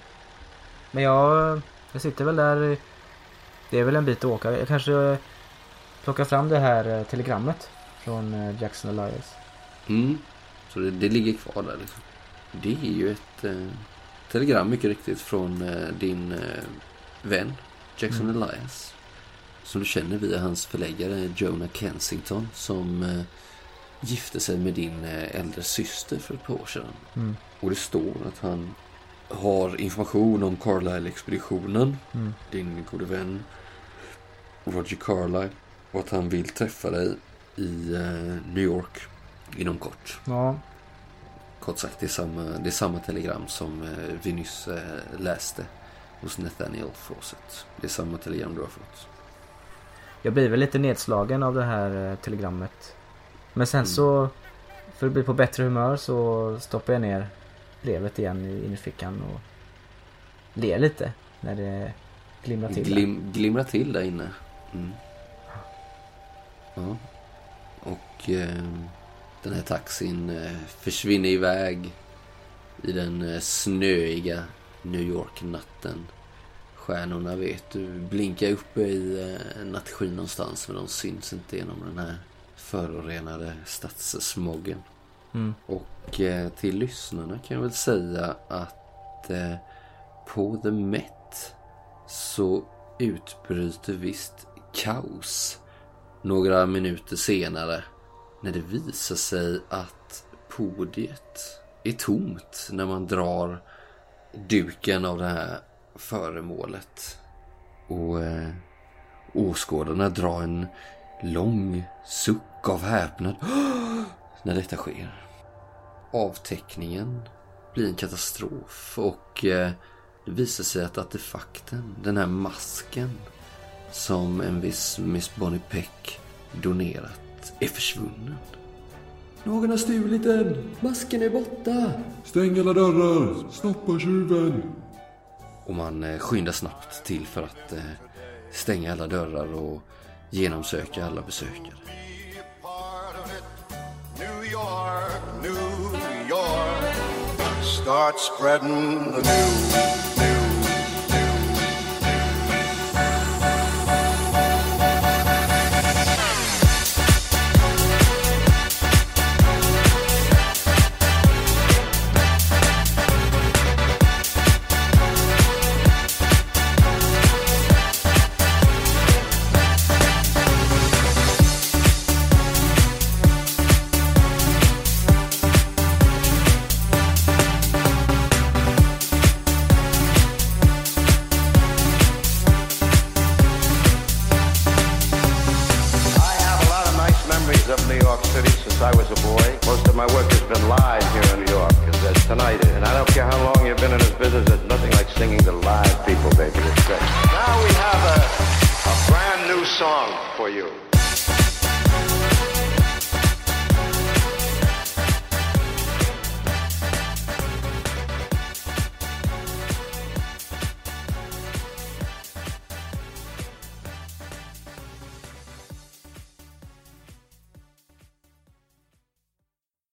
Men jag, jag sitter väl där. Det är väl en bit att åka. Jag kanske plockar fram det här eh, telegrammet från eh, Jackson Elias. Mm. Så det, det ligger kvar där liksom. Det är ju ett eh, telegram mycket riktigt från eh, din eh, vän Jackson Elias. Som du känner via hans förläggare Jonah Kensington som eh, gifte sig med din eh, äldre syster för ett par år sedan. Mm. Och det står att han har information om Carlisle-expeditionen. Mm. Din gode vän Roger Carlisle. Och att han vill träffa dig i eh, New York inom kort. Ja. Kort sagt, det är samma, det är samma telegram som eh, vi nyss läste hos Nathaniel Fawcett. Det är samma telegram du har fått. Jag blir väl lite nedslagen av det här telegrammet. Men sen så, för att bli på bättre humör så stoppar jag ner brevet igen i innerfickan och ler lite när det glimrar till. Glim, glimrar till där inne. Mm. Ja. Och eh, den här taxin eh, försvinner iväg i den eh, snöiga New York-natten. Stjärnorna vet du blinkar uppe i eh, nattskyn någonstans men de syns inte genom den här förorenade stadssmoggen. Mm. Och eh, till lyssnarna kan jag väl säga att eh, på The Met så utbryter visst kaos några minuter senare när det visar sig att podiet är tomt när man drar duken av det här föremålet. Och eh, åskådarna drar en lång suck av häpnad när detta sker. Avteckningen blir en katastrof och eh, det visar sig att artefakten, den här masken som en viss Miss Bonnie Peck donerat är försvunnen. Någon har stulit den! Masken är borta! Stäng alla dörrar! Stoppa tjuven! Och man eh, skyndar snabbt till för att eh, stänga alla dörrar och genomsöka alla besökare. New York, New York. Start spreading the news.